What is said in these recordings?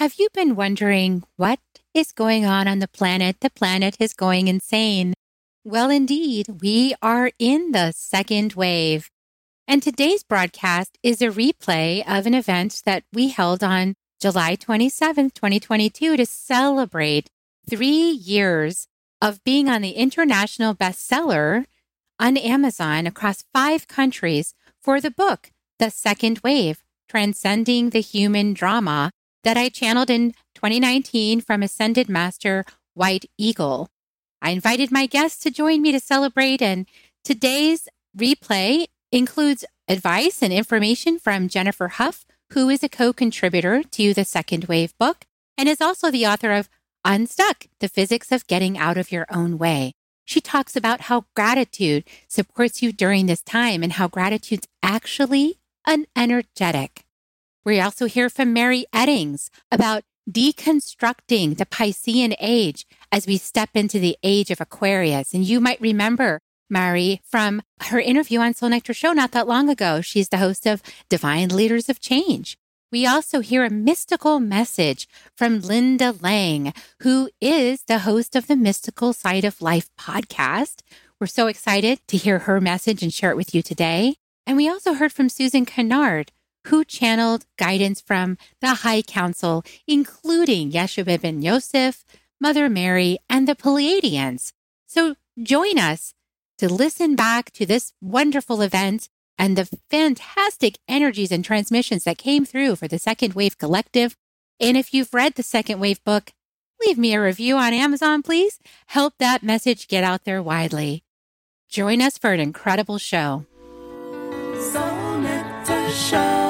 Have you been wondering what is going on on the planet? The planet is going insane. Well, indeed, we are in the second wave. And today's broadcast is a replay of an event that we held on July 27th, 2022 to celebrate three years of being on the international bestseller on Amazon across five countries for the book, The Second Wave Transcending the Human Drama, that I channeled in 2019 from Ascended Master White Eagle. I invited my guests to join me to celebrate, and today's replay includes advice and information from Jennifer Huff, who is a co contributor to the Second Wave book and is also the author of Unstuck The Physics of Getting Out of Your Own Way. She talks about how gratitude supports you during this time and how gratitude's actually an energetic. We also hear from Mary Eddings about deconstructing the Piscean age as we step into the age of Aquarius. And you might remember Mary from her interview on Soul Nectar Show not that long ago. She's the host of Divine Leaders of Change. We also hear a mystical message from Linda Lang, who is the host of the Mystical Side of Life podcast. We're so excited to hear her message and share it with you today. And we also heard from Susan Kennard, who channeled guidance from the High Council, including Yeshua ben Yosef, Mother Mary, and the Pleiadians. So join us to listen back to this wonderful event and the fantastic energies and transmissions that came through for the Second Wave Collective. And if you've read the Second Wave book, leave me a review on Amazon, please. Help that message get out there widely. Join us for an incredible show. Soul Nectar Show.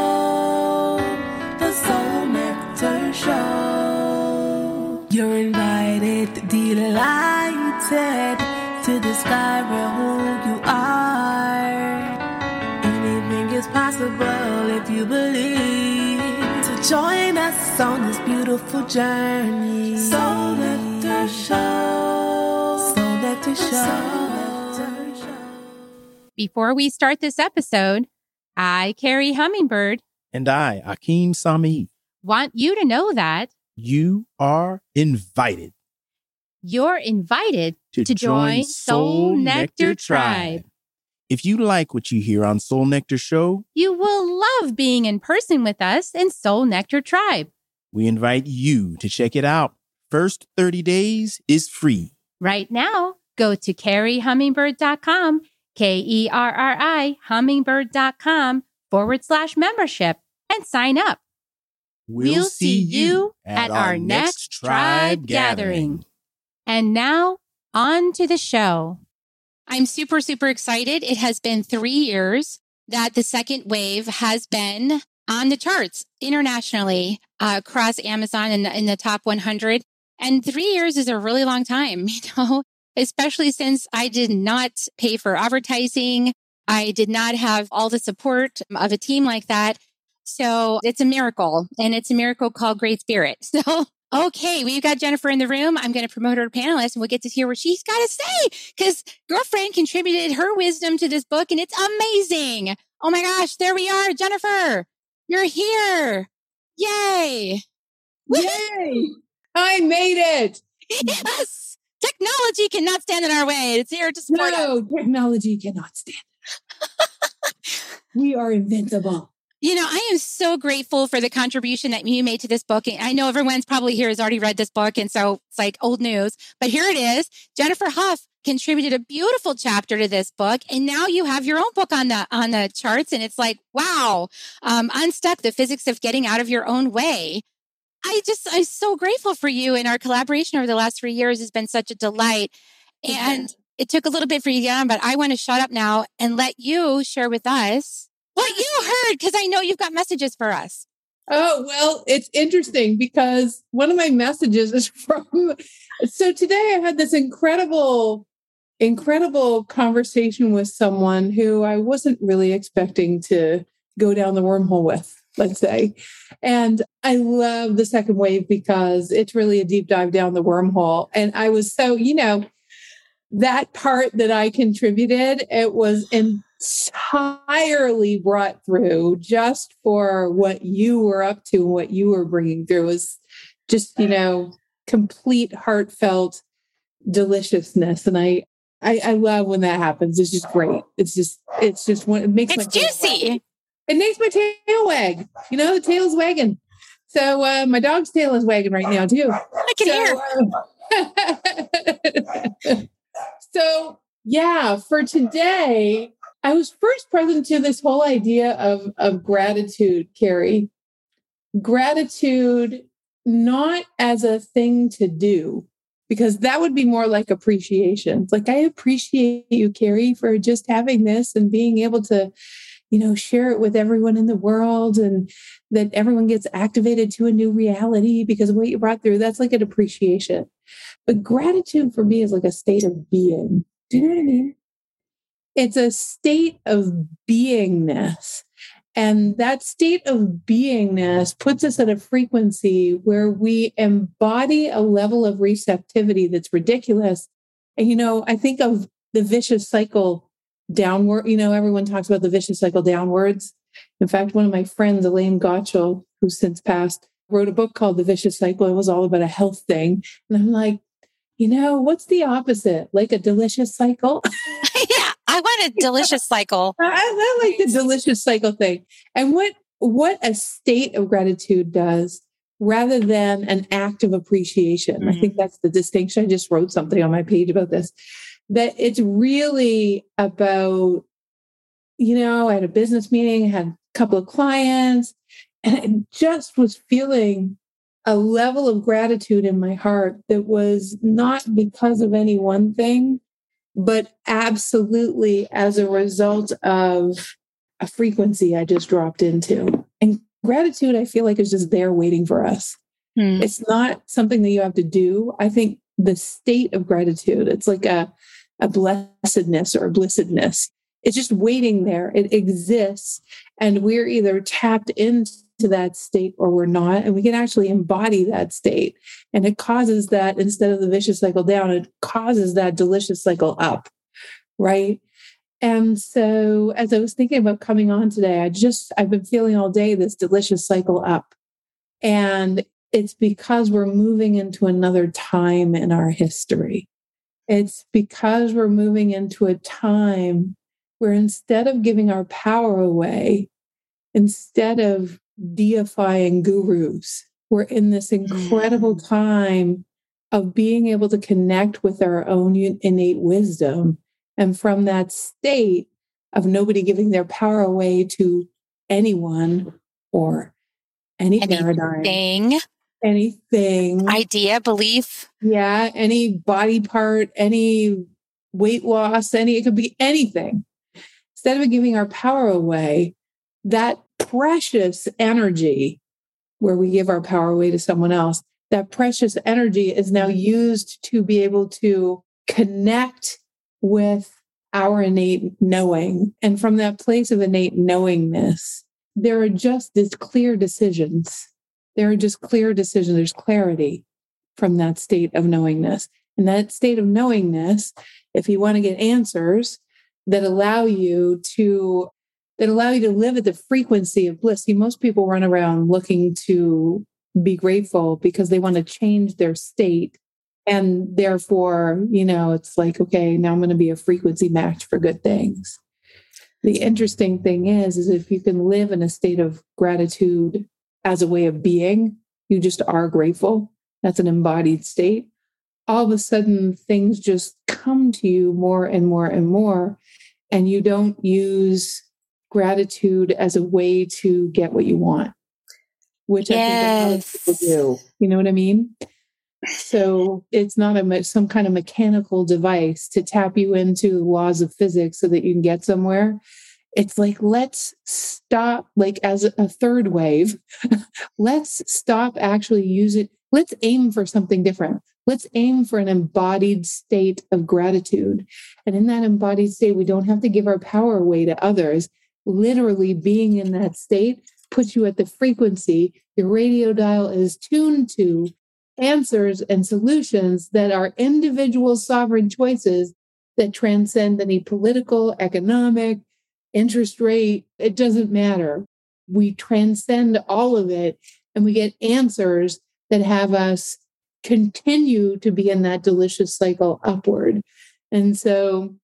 You're invited, delighted to discover who you are. Anything is possible if you believe. So join us on this beautiful journey. Soul Nectar Show. Soul Nectar Show. Soul Nectar Show. Before we start this episode, I, Kerri Hummingbird, And I, Akeem Sami, want you to know that you are invited you're invited to, to join Soul Nectar Tribe. If you like what you hear on Soul Nectar Show, You will love being in person with us in Soul Nectar Tribe. we invite you to check it out. First 30 days is free. Right now, go to kerrihummingbird.com, K E R R I, hummingbird.com forward slash membership, and sign up. We'll see you at our next tribe gathering. And now, on to the show. I'm super, super excited. It has been three years that the second wave has been on the charts internationally uh, across Amazon in the, in the top 100. And three years is a really long time, you know, especially since I did not pay for advertising. I did not have all the support of a team like that. So it's a miracle and it's a miracle called Great Spirit. So, okay, we've got Jennifer in the room. I'm going to promote her to panelist and we'll get to hear what she's got to say because girlfriend contributed her wisdom to this book and it's amazing. Oh my gosh, there we are. Jennifer, you're here. Yay. Yay! I made it. Yes. Technology cannot stand in our way. It's here to support us. No, technology cannot stand. we are invincible. You know, I am so grateful for the contribution that you made to this book. And I know everyone's probably here has already read this book. And so it's like old news, but here it is. Jennifer Huff contributed a beautiful chapter to this book. And now you have your own book on the, on the charts. And it's like, wow, um, unstuck the physics of getting out of your own way. I just, I'm so grateful for you and our collaboration over the last three years has been such a delight. And it took a little bit for you to get on, but I want to shut up now and let you share with us what you heard because I know you've got messages for us. Oh, well, it's interesting because one of my messages is from. So today I had this incredible, incredible conversation with someone who I wasn't really expecting to go down the wormhole with, let's say. And I love the second wave because it's really a deep dive down the wormhole. And I was so, you know, that part that I contributed, it was entirely brought through just for what you were up to and what you were bringing through. It was just, you know, complete heartfelt deliciousness. And I, I, I love when that happens. It's just great. It's just, it's just one, it makes it's juicy. It makes my tail wag. You know, the tail's wagging. So uh, my dog's tail is wagging right now too. I can so, hear. Uh, so yeah, for today, I was first present to this whole idea of, of gratitude, Kerri. Gratitude not as a thing to do, because that would be more like appreciation. Like, I appreciate you, Kerri, for just having this and being able to, you know, share it with everyone in the world and that everyone gets activated to a new reality because of what you brought through. That's like an appreciation. But gratitude for me is like a state of being. Do you know what I mean? It's a state of beingness. And that state of beingness puts us at a frequency where we embody a level of receptivity that's ridiculous. And, you know, I think of the vicious cycle downward. You know, everyone talks about the vicious cycle downwards. In fact, one of my friends, Elaine Gottschall, who's since passed, wrote a book called The Vicious Cycle. It was all about a health thing. And I'm like, you know, what's the opposite? Like a delicious cycle? yeah, I want a delicious cycle. I, I like the delicious cycle thing. And what what a state of gratitude does rather than an act of appreciation. Mm-hmm. I think that's the distinction. I just wrote something on my page about this. That it's really about, you know, I had a business meeting, had a couple of clients, and I just was feeling a level of gratitude in my heart that was not because of any one thing, but absolutely as a result of a frequency I just dropped into. And gratitude, I feel like, is just there waiting for us. Hmm. It's not something that you have to do. I think the state of gratitude, it's like a, a blessedness or a blissedness. It's just waiting there. It exists. And we're either tapped into that state or we're not. And we can actually embody that state. And it causes that instead of the vicious cycle down, it causes that delicious cycle up. Right. And so as I was thinking about coming on today, I just, I've been feeling all day this delicious cycle up. And it's because we're moving into another time in our history. It's because we're moving into a time where instead of giving our power away, instead of deifying gurus. We're in this incredible mm. time of being able to connect with our own innate wisdom. And from that state of nobody giving their power away to anyone or any anything, paradigm, anything, idea, belief. Yeah, any body part, any weight loss, any, it could be anything. Instead of giving our power away, that precious energy where we give our power away to someone else, that precious energy is now used to be able to connect with our innate knowing. And from that place of innate knowingness, there are just these clear decisions. There are just clear decisions. There's clarity from that state of knowingness. And that state of knowingness, if you want to get answers that allow you to that allow you to live at the frequency of bliss. See, most people run around looking to be grateful because they want to change their state. And therefore, you know, it's like, okay, now I'm going to be a frequency match for good things. The interesting thing is, is if you can live in a state of gratitude as a way of being, you just are grateful. That's an embodied state. All of a sudden, things just come to you more and more and more. And you don't use gratitude as a way to get what you want, which yes. I think a lot of people do. You know what I mean? So it's not a some kind of mechanical device to tap you into the laws of physics so that you can get somewhere. It's like let's stop, like as a third wave, let's stop actually use It. Let's aim for something different. Let's aim for an embodied state of gratitude. And in that embodied state, we don't have to give our power away to others literally being in that state puts you at the frequency your radio dial is tuned to answers and solutions that are individual sovereign choices that transcend any political, economic, interest rate. It doesn't matter. We transcend all of it and we get answers that have us continue to be in that delicious cycle upward. And so,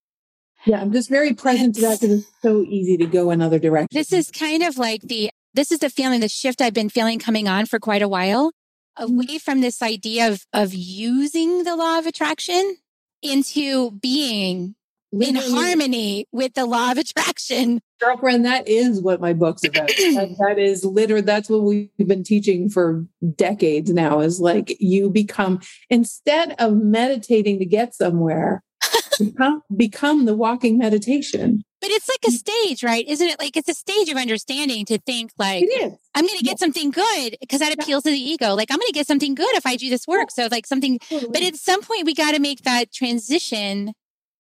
yeah, I'm just very present to that because it's so easy to go another direction. This is kind of like the, this is the feeling, the shift I've been feeling coming on for quite a while mm-hmm. away from this idea of, of using the law of attraction into being. In harmony with the law of attraction. Girlfriend, that is what my book's about. that, that is literally, that's what we've been teaching for decades now is like you become, instead of meditating to get somewhere, become, become the walking meditation. But it's like a mm. stage, right? Isn't it like it's a stage of understanding to think like I'm going to get something good because that appeals to the ego. Like I'm going to get something good if I do this work. So like something but at some point we got to make that transition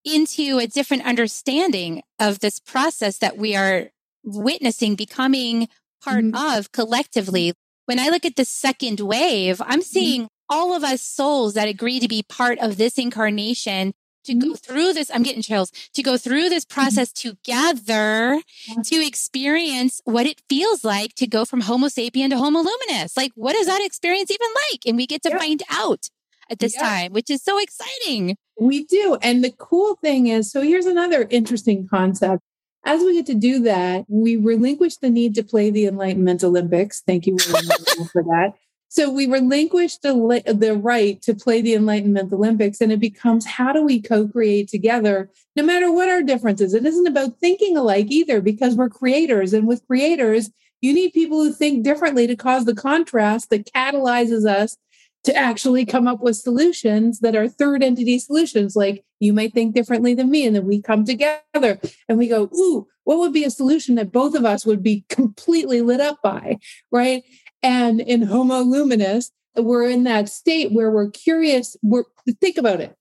into a different understanding of this process that we are witnessing becoming part mm-hmm. of collectively. When I look at the second wave, I'm mm-hmm. seeing all of us souls that agree to be part of this incarnation to go mm-hmm. through this. I'm getting chills to go through this mm-hmm. process together to experience what it feels like to go from Homo sapien to Homo luminous. Like, what is that experience even like? And we get to yeah. find out at this yeah. time, which is so exciting. We do. And the cool thing is so here's another interesting concept. As we get to do that, we relinquish the need to play the Enlightenment Olympics. Thank you for that. So we relinquish the, the right to play the Enlightenment Olympics, and it becomes how do we co create together, no matter what our differences? It isn't about thinking alike either, because we're creators. And with creators, you need people who think differently to cause the contrast that catalyzes us to actually come up with solutions that are third entity solutions. Like you might think differently than me, and then we come together and we go, Ooh, what would be a solution that both of us would be completely lit up by? Right. And in Homo luminous, we're in that state where we're curious. We're think about it.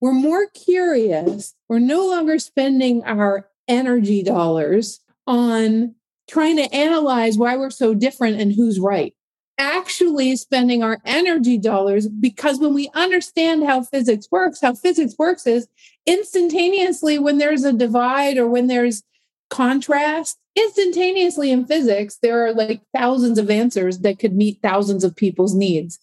We're more curious. We're no longer spending our energy dollars on trying to analyze why we're so different and who's right. Actually, spending our energy dollars because when we understand how physics works, how physics works is instantaneously when there's a divide or when there's contrast, instantaneously in physics, there are like thousands of answers that could meet thousands of people's needs.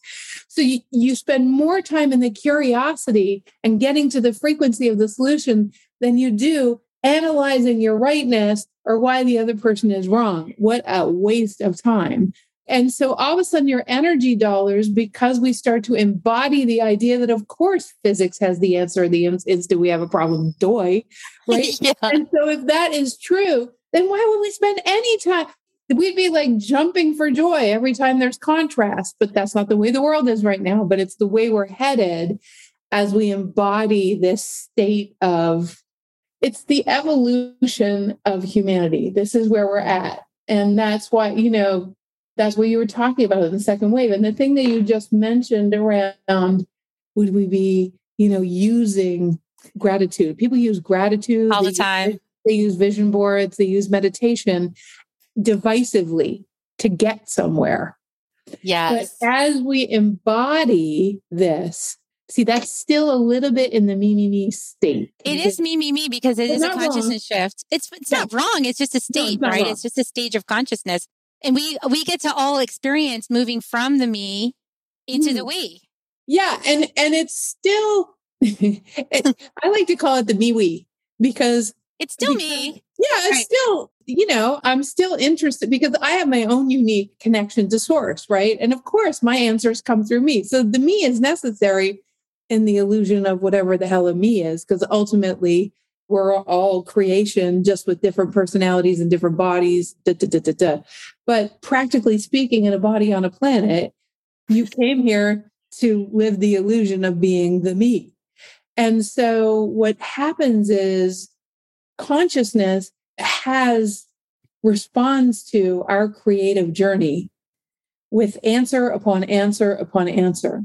So you, you spend more time in the curiosity and getting to the frequency of the solution than you do analyzing your rightness or why the other person is wrong. What a waste of time. And so all of a sudden, your energy dollars, because we start to embody the idea that, of course, physics has the answer the instant we have a problem, doy, right? yeah. And so if that is true, then why would we spend any time? We'd be like jumping for joy every time there's contrast, but that's not the way the world is right now. But it's the way we're headed as we embody this state of it's the evolution of humanity. This is where we're at. And that's why, you know, that's what you were talking about in the second wave. And the thing that you just mentioned around would we be, you know, using gratitude? People use gratitude all the time. Use, they use vision boards, they use meditation divisively to get somewhere. Yes. But as we embody this, see, that's still a little bit in the me, me, me state. It is me, me, me because it is a consciousness wrong. shift. It's it's not wrong. It's just a state, no, right? Wrong. It's just a stage of consciousness and we we get to all experience moving from the me into mm. the we yeah and and it's still it, i like to call it the me we because it's still because, me yeah it's right. still you know i'm still interested because i have my own unique connection to source right and of course my answers come through me so the me is necessary in the illusion of whatever the hell a me is because ultimately we're all creation just with different personalities and different bodies. Da, da, da, but practically speaking, in a body on a planet, you came here to live the illusion of being the me. And so what happens is consciousness has responds to our creative journey with answer upon answer upon answer.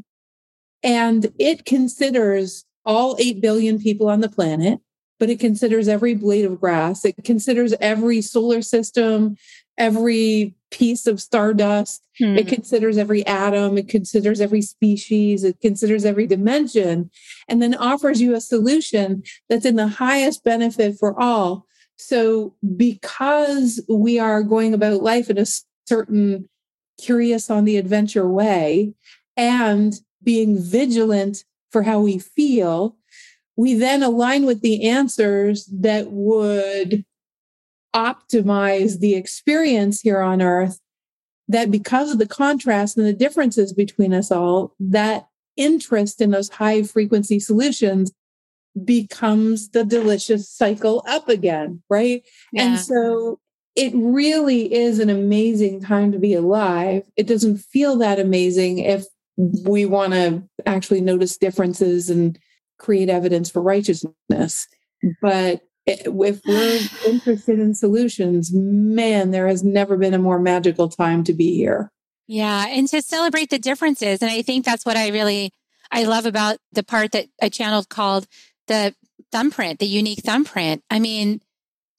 And it considers all 8 billion people on the planet but it considers every blade of grass. It considers every solar system, every piece of stardust. Hmm. It considers every atom, it considers every species, it considers every dimension, and then offers you a solution that's in the highest benefit for all. So, because we are going about life in a certain curious on the adventure way and being vigilant for how we feel, we then align with the answers that would optimize the experience here on earth that because of the contrast and the differences between us all that interest in those high frequency solutions becomes the delicious cycle up again right Yeah. and so it really is an amazing time to be alive it doesn't feel that amazing if we want to actually notice differences and create evidence for righteousness mm. but if we're interested in solutions, man, there has never been a more magical time to be here. Yeah, and to celebrate the differences. And I think that's what I really I love about the part that I channeled called the thumbprint, the unique thumbprint. I mean,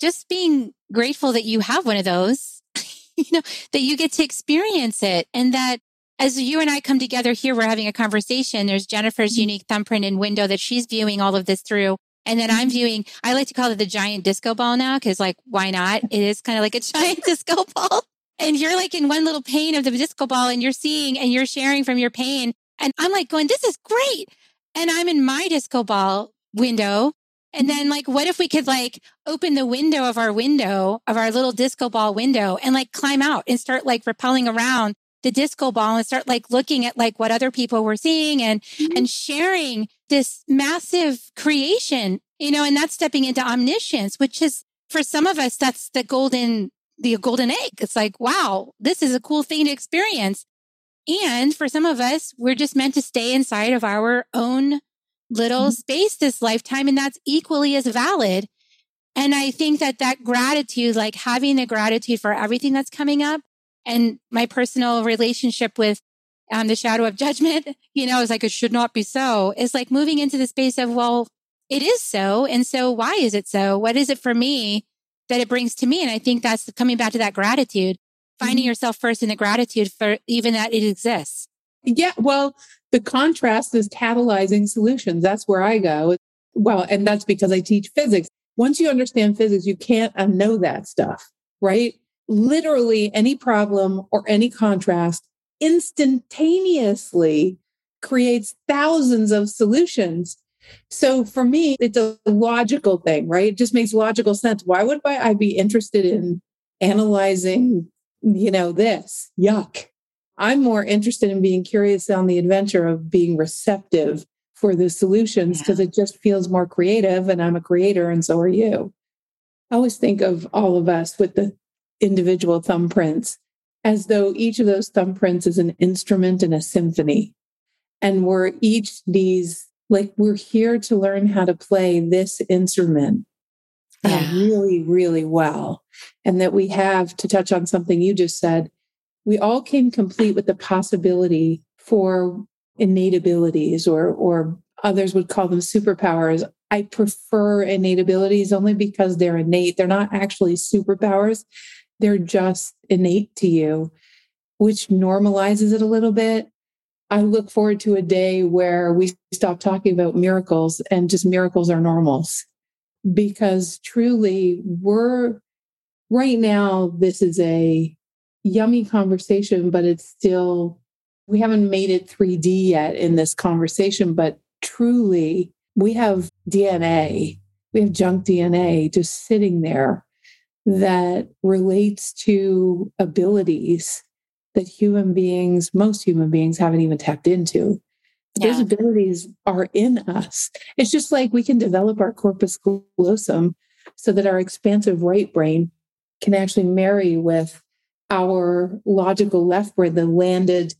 just being grateful that you have one of those, you know, that you get to experience it and that as you and I come together here, we're having a conversation. There's Jennifer's mm-hmm. unique thumbprint and window that she's viewing all of this through. And then I'm viewing, I like to call it the giant disco ball now because, like, why not? It is kind of like a giant disco ball. And you're like in one little pane of the disco ball and you're seeing and you're sharing from your pain. And I'm like going, this is great. And I'm in my disco ball window. And then, like, what if we could like open the window of our window, of our little disco ball window and like climb out and start like rappelling around the disco ball and start like looking at like what other people were seeing and and sharing this massive creation you know and that's stepping into omniscience which is for some of us that's the golden the golden egg. It's like wow this is a cool thing to experience. And for some of us we're just meant to stay inside of our own little Mhm. space this lifetime and that's equally as valid. And i think that that gratitude like having the gratitude for everything that's coming up and my personal relationship with um, the shadow of judgment, you know, is like, it should not be so, It's like moving into the space of, well, it is so. And so why is it so? What is it for me that it brings to me? And I think that's coming back to that gratitude, finding Mhm. yourself first in the gratitude for even that it exists. Yeah, well, the contrast is catalyzing solutions. That's where I go. Well, and that's because I teach physics. Once you understand physics, you can't unknow that stuff, right? Literally, any problem or any contrast instantaneously creates thousands of solutions. So for me, it's a logical thing, right? It just makes logical sense. Why would I be interested in analyzing, you know, this? Yuck. I'm more interested in being curious on the adventure of being receptive for the solutions because it just feels more creative and I'm a creator and so are you. I always think of all of us with the individual thumbprints as though each of those thumbprints is an instrument in a symphony. And we're each these, like, we're here to learn how to play this instrument uh, Yeah. really, really well. And that we have, to touch on something you just said, we all came complete with the possibility for innate abilities, or, or others would call them superpowers. I prefer innate abilities only because they're innate. They're not actually superpowers they're just innate to you, which normalizes it a little bit. I look forward to a day where we stop talking about miracles and just miracles are normals. Because truly, we're right now, this is a yummy conversation, but it's still, we haven't made it 3D yet in this conversation, but truly, we have DNA, we have junk DNA just sitting there that relates to abilities that human beings, most human beings, haven't even tapped into. Those abilities are in us. It's just like we can develop our corpus callosum so that our expansive right brain can actually marry with our logical left brain, the landed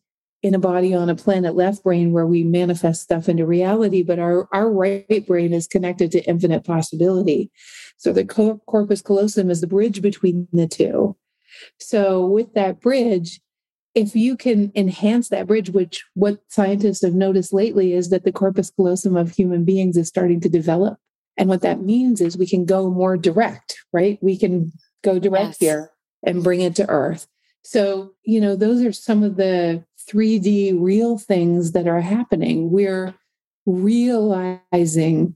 in a body on a planet left brain where we manifest stuff into reality, but our, our right brain is connected to infinite possibility. So the corpus callosum is the bridge between the two. So with that bridge, if you can enhance that bridge, which what scientists have noticed lately is that the corpus callosum of human beings is starting to develop. And what that means is we can go more direct, right? We can go direct Yes. here and bring it to earth. So, you know, those are some of the 3D real things that are happening. We're realizing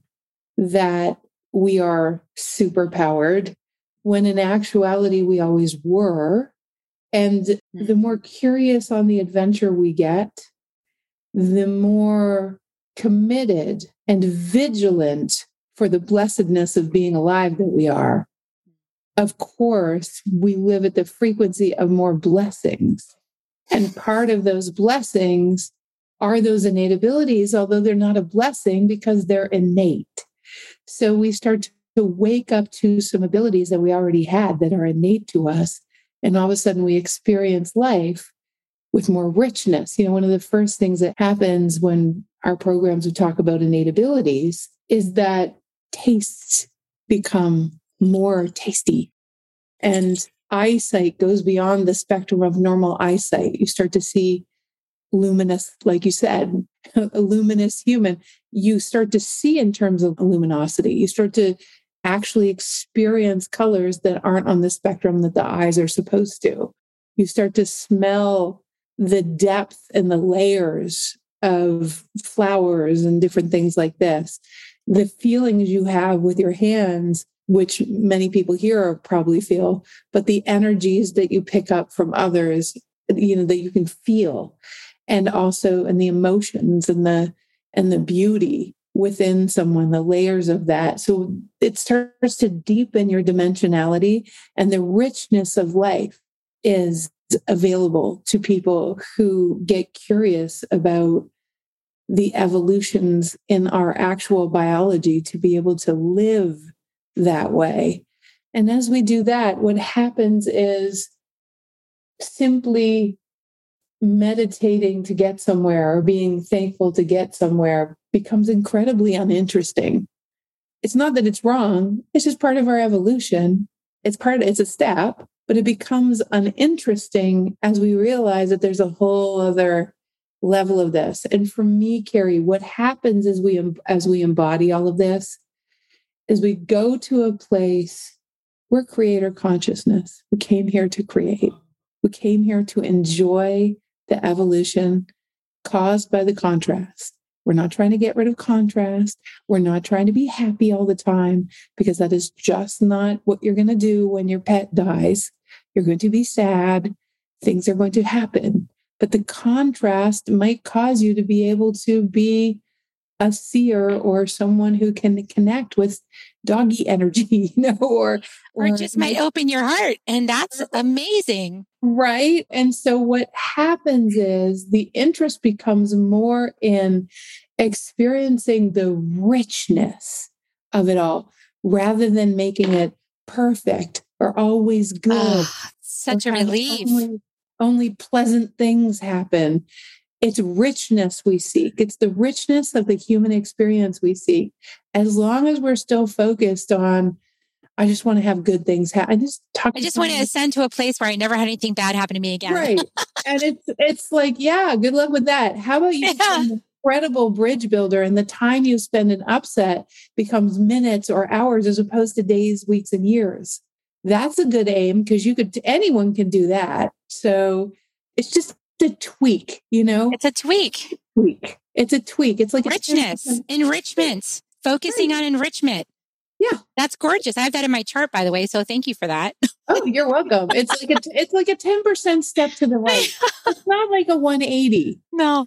that we are super powered when in actuality we always were. And the mm-hmm. more curious on the adventure we get, the more committed and vigilant for the blessedness of being alive that we are. Of course, we live at the frequency of more blessings. And part of those blessings are those innate abilities, although they're not a blessing because they're innate. So we start to wake up to some abilities that we already had that are innate to us. And all of a sudden we experience life with more richness. You know, one of the first things that happens when our programs would talk about innate abilities is that tastes become more tasty. And eyesight goes beyond the spectrum of normal eyesight. You start to see luminous, like you said, a luminous human. You start to see in terms of luminosity. You start to actually experience colors that aren't on the spectrum that the eyes are supposed to. You start to smell the depth and the layers of flowers and different things like this. The feelings you have with your hands, which many people here probably feel, but the energies that you pick up from others, you know, that you can feel, and also and the emotions and the and the beauty within someone, the layers of that. So it starts to deepen your dimensionality and the richness of life is available to people who get curious about the evolutions in our actual biology to be able to live that way. And as we do that, what happens is simply meditating to get somewhere or being thankful to get somewhere becomes incredibly uninteresting. It's not that it's wrong, it's just part of our evolution. It's part, it's a step, but it becomes uninteresting as we realize that there's a whole other level of this. And for me, Kerri, what happens as we as we embody all of this is we go to a place where creator consciousness. We came here to create. We came here to enjoy the evolution caused by the contrast. We're not trying to get rid of contrast. We're not trying to be happy all the time because that is just not what you're going to do when your pet dies. You're going to be sad. Things are going to happen. But the contrast might cause you to be able to be a seer or someone who can connect with doggy energy, you know, or or, or just might open your heart. And that's amazing. Right. And so what happens is the interest becomes more in experiencing the richness of it all rather than making it perfect or always ah, good. Oh, such a relief. Only, only pleasant things happen. It's richness we seek. It's the richness of the human experience we seek. As long as we're still focused on, I just want to have good things happen. I just talk. I just want to ascend to a place where I never had anything bad happen to me again. Right. and it's it's like, yeah, good luck with that. How about you yeah. incredible bridge builder and the time you spend in upset becomes minutes or hours as opposed to days, weeks, and years. That's a good aim because you could anyone can do that. So it's just a tweak, you know? It's a tweak. Tweak. It's a tweak. It's like richness, enrichment, focusing right. on enrichment. Yeah. That's gorgeous. I have that in my chart, by the way. So thank you for that. oh, you're welcome. It's like a, it's like a 10% step to the right. it's not like a 180. No.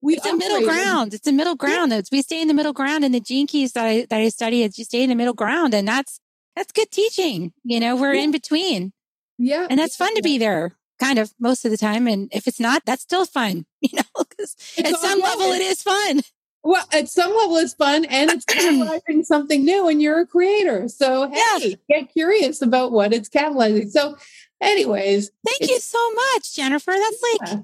We it's a middle ground. It's a middle ground. Yeah. We stay in the middle ground and the gene keys that I, that I study is you stay in the middle ground. And that's, that's good teaching. You know, we're yeah. in between. Yeah. And that's fun to be there kind of most of the time. And if it's not, that's still fun, you know, because at some level it is fun. Well, at some level it's fun and it's catalyzing something new and you're a creator. So hey, yeah. get curious about what it's catalyzing. So anyways. Thank you so much, Jennifer. That's like yeah.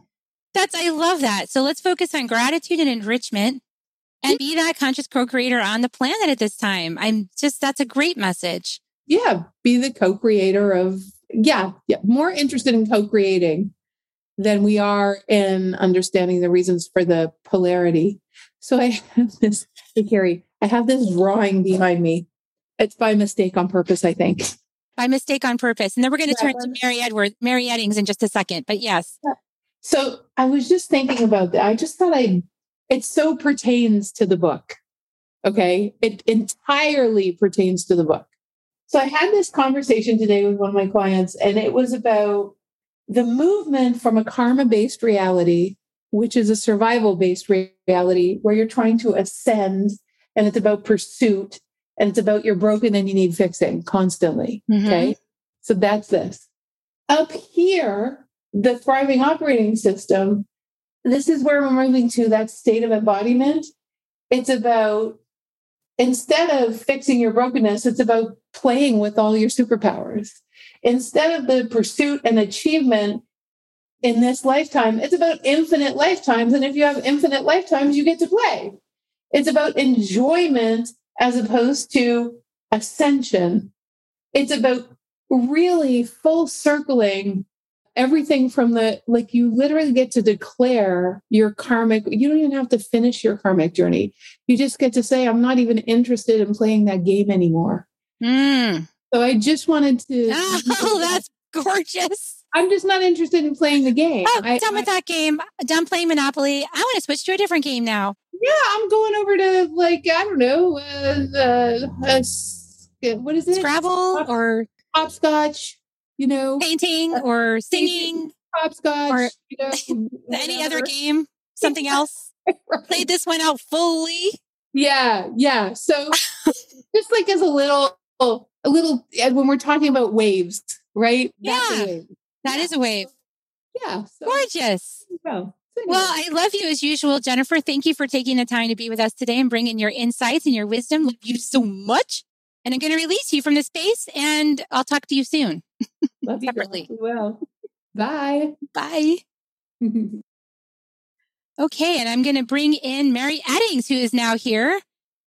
that's I love that. So let's focus on gratitude and enrichment and be that conscious co-creator on the planet at this time. I'm just that's a great message. Yeah, be the co-creator of yeah, yeah, more interested in co-creating than we are in understanding the reasons for the polarity. So I have this, hey Kerri, I have this drawing behind me. It's by mistake on purpose, I think. by mistake on purpose. And then we're going to turn to Mary Edwards, Mary Eddings in just a second. But yes. So I was just thinking about that. I just thought I, it so pertains to the book. Okay. It entirely pertains to the book. So I had this conversation today with one of my clients, and it was about the movement from a karma based reality, which is a survival based reality, where you're trying to ascend and it's about pursuit and it's about you're broken and you need fixing constantly. Mm-hmm. Okay. So that's this. Up here, the thriving operating system, this is where we're moving to that state of embodiment. It's about instead of fixing your brokenness, it's about playing with all your superpowers. Instead of the pursuit and achievement in this lifetime, it's about infinite lifetimes. And if you have infinite lifetimes, you get to play. It's about enjoyment as opposed to ascension. It's about really full circling everything from the like you literally get to declare your karmic you don't even have to finish your karmic journey. You just get to say i'm not even interested in playing that game anymore. Mm. so i just wanted to oh that's gorgeous. I'm just not interested in playing the game. Oh I, done with I, that game. Done playing monopoly. I want to switch to a different game now. Yeah i'm going over to like i don't know uh, uh, uh, what is it? Scrabble Hop, or hopscotch you know, painting uh, or singing, hopscotch, or you know, any other game, something else. right. Played this one out fully. Yeah, yeah. So just like as a little, a little, when we're talking about waves, right? Yeah, wave. that is a wave. Yeah, so, gorgeous. Well, I love you as usual, Jennifer. Thank you for taking the time to be with us today and bringing your insights and your wisdom. Love you so much. And I'm going to release you from the space and I'll talk to you soon. Love you separately. Well, bye. Bye. okay. And I'm going to bring in Mary Eddings, who is now here.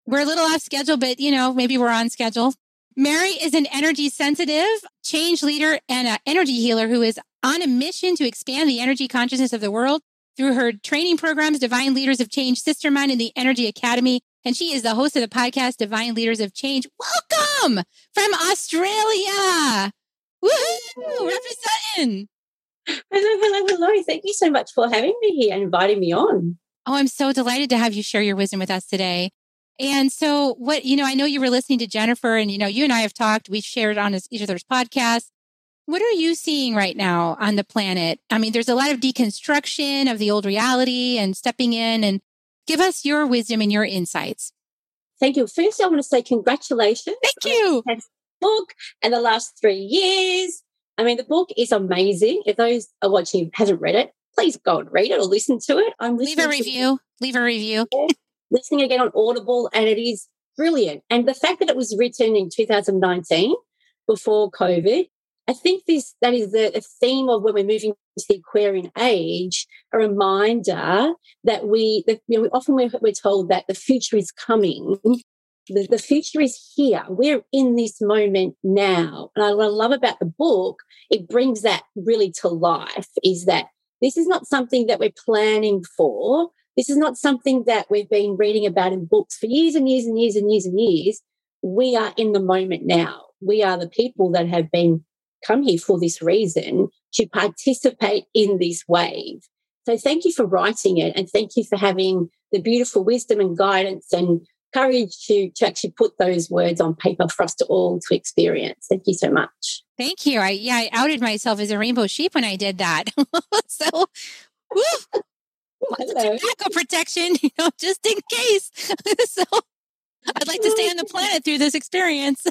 We're a little off schedule, but you know, maybe we're on schedule. Mary is an energy sensitive change leader and an energy healer who is on a mission to expand the energy consciousness of the world through her training programs, Divine Leaders of Change, Sister Sistermind, and the Energy Academy. And she is the host of the podcast, Divine Leaders of Change. Welcome from Australia. Woohoo! Representing. Hello, hello, hello. Thank you so much for having me here and inviting me on. Oh, I'm so delighted to have you share your wisdom with us today. And so, what, you know, I know you were listening to Jennifer, and, you know, you and I have talked, we've shared on each other's podcast. What are you seeing right now on the planet? I mean, there's a lot of deconstruction of the old reality and stepping in and give us your wisdom and your insights. Thank you. First, I want to say congratulations. Thank you book and the last three years. I mean, the book is amazing. If those are watching hasn't read it, please go and read it or listen to it. I'm leave a review. Leave a review. listening again on Audible, and it is brilliant. And the fact that it was written in 2019 before COVID, I think this that is the, the theme of when we're moving to the Aquarian age, a reminder that we, that, you know, often we're, we're told that the future is coming, the, the future is here. We're in this moment now. And what I love about the book, it brings that really to life is that this is not something that we're planning for. This is not something that we've been reading about in books for years and years and years and years and years. We are in the moment now. We are the people that have been come here for this reason to participate in this wave. So thank you for writing it and thank you for having the beautiful wisdom and guidance and courage to, to actually put those words on paper for us to all to experience. Thank you so much. Thank you. I yeah, I outed myself as a rainbow sheep when I did that. so woo, tobacco protection, you know, just in case. so I'd like to stay on the planet through this experience.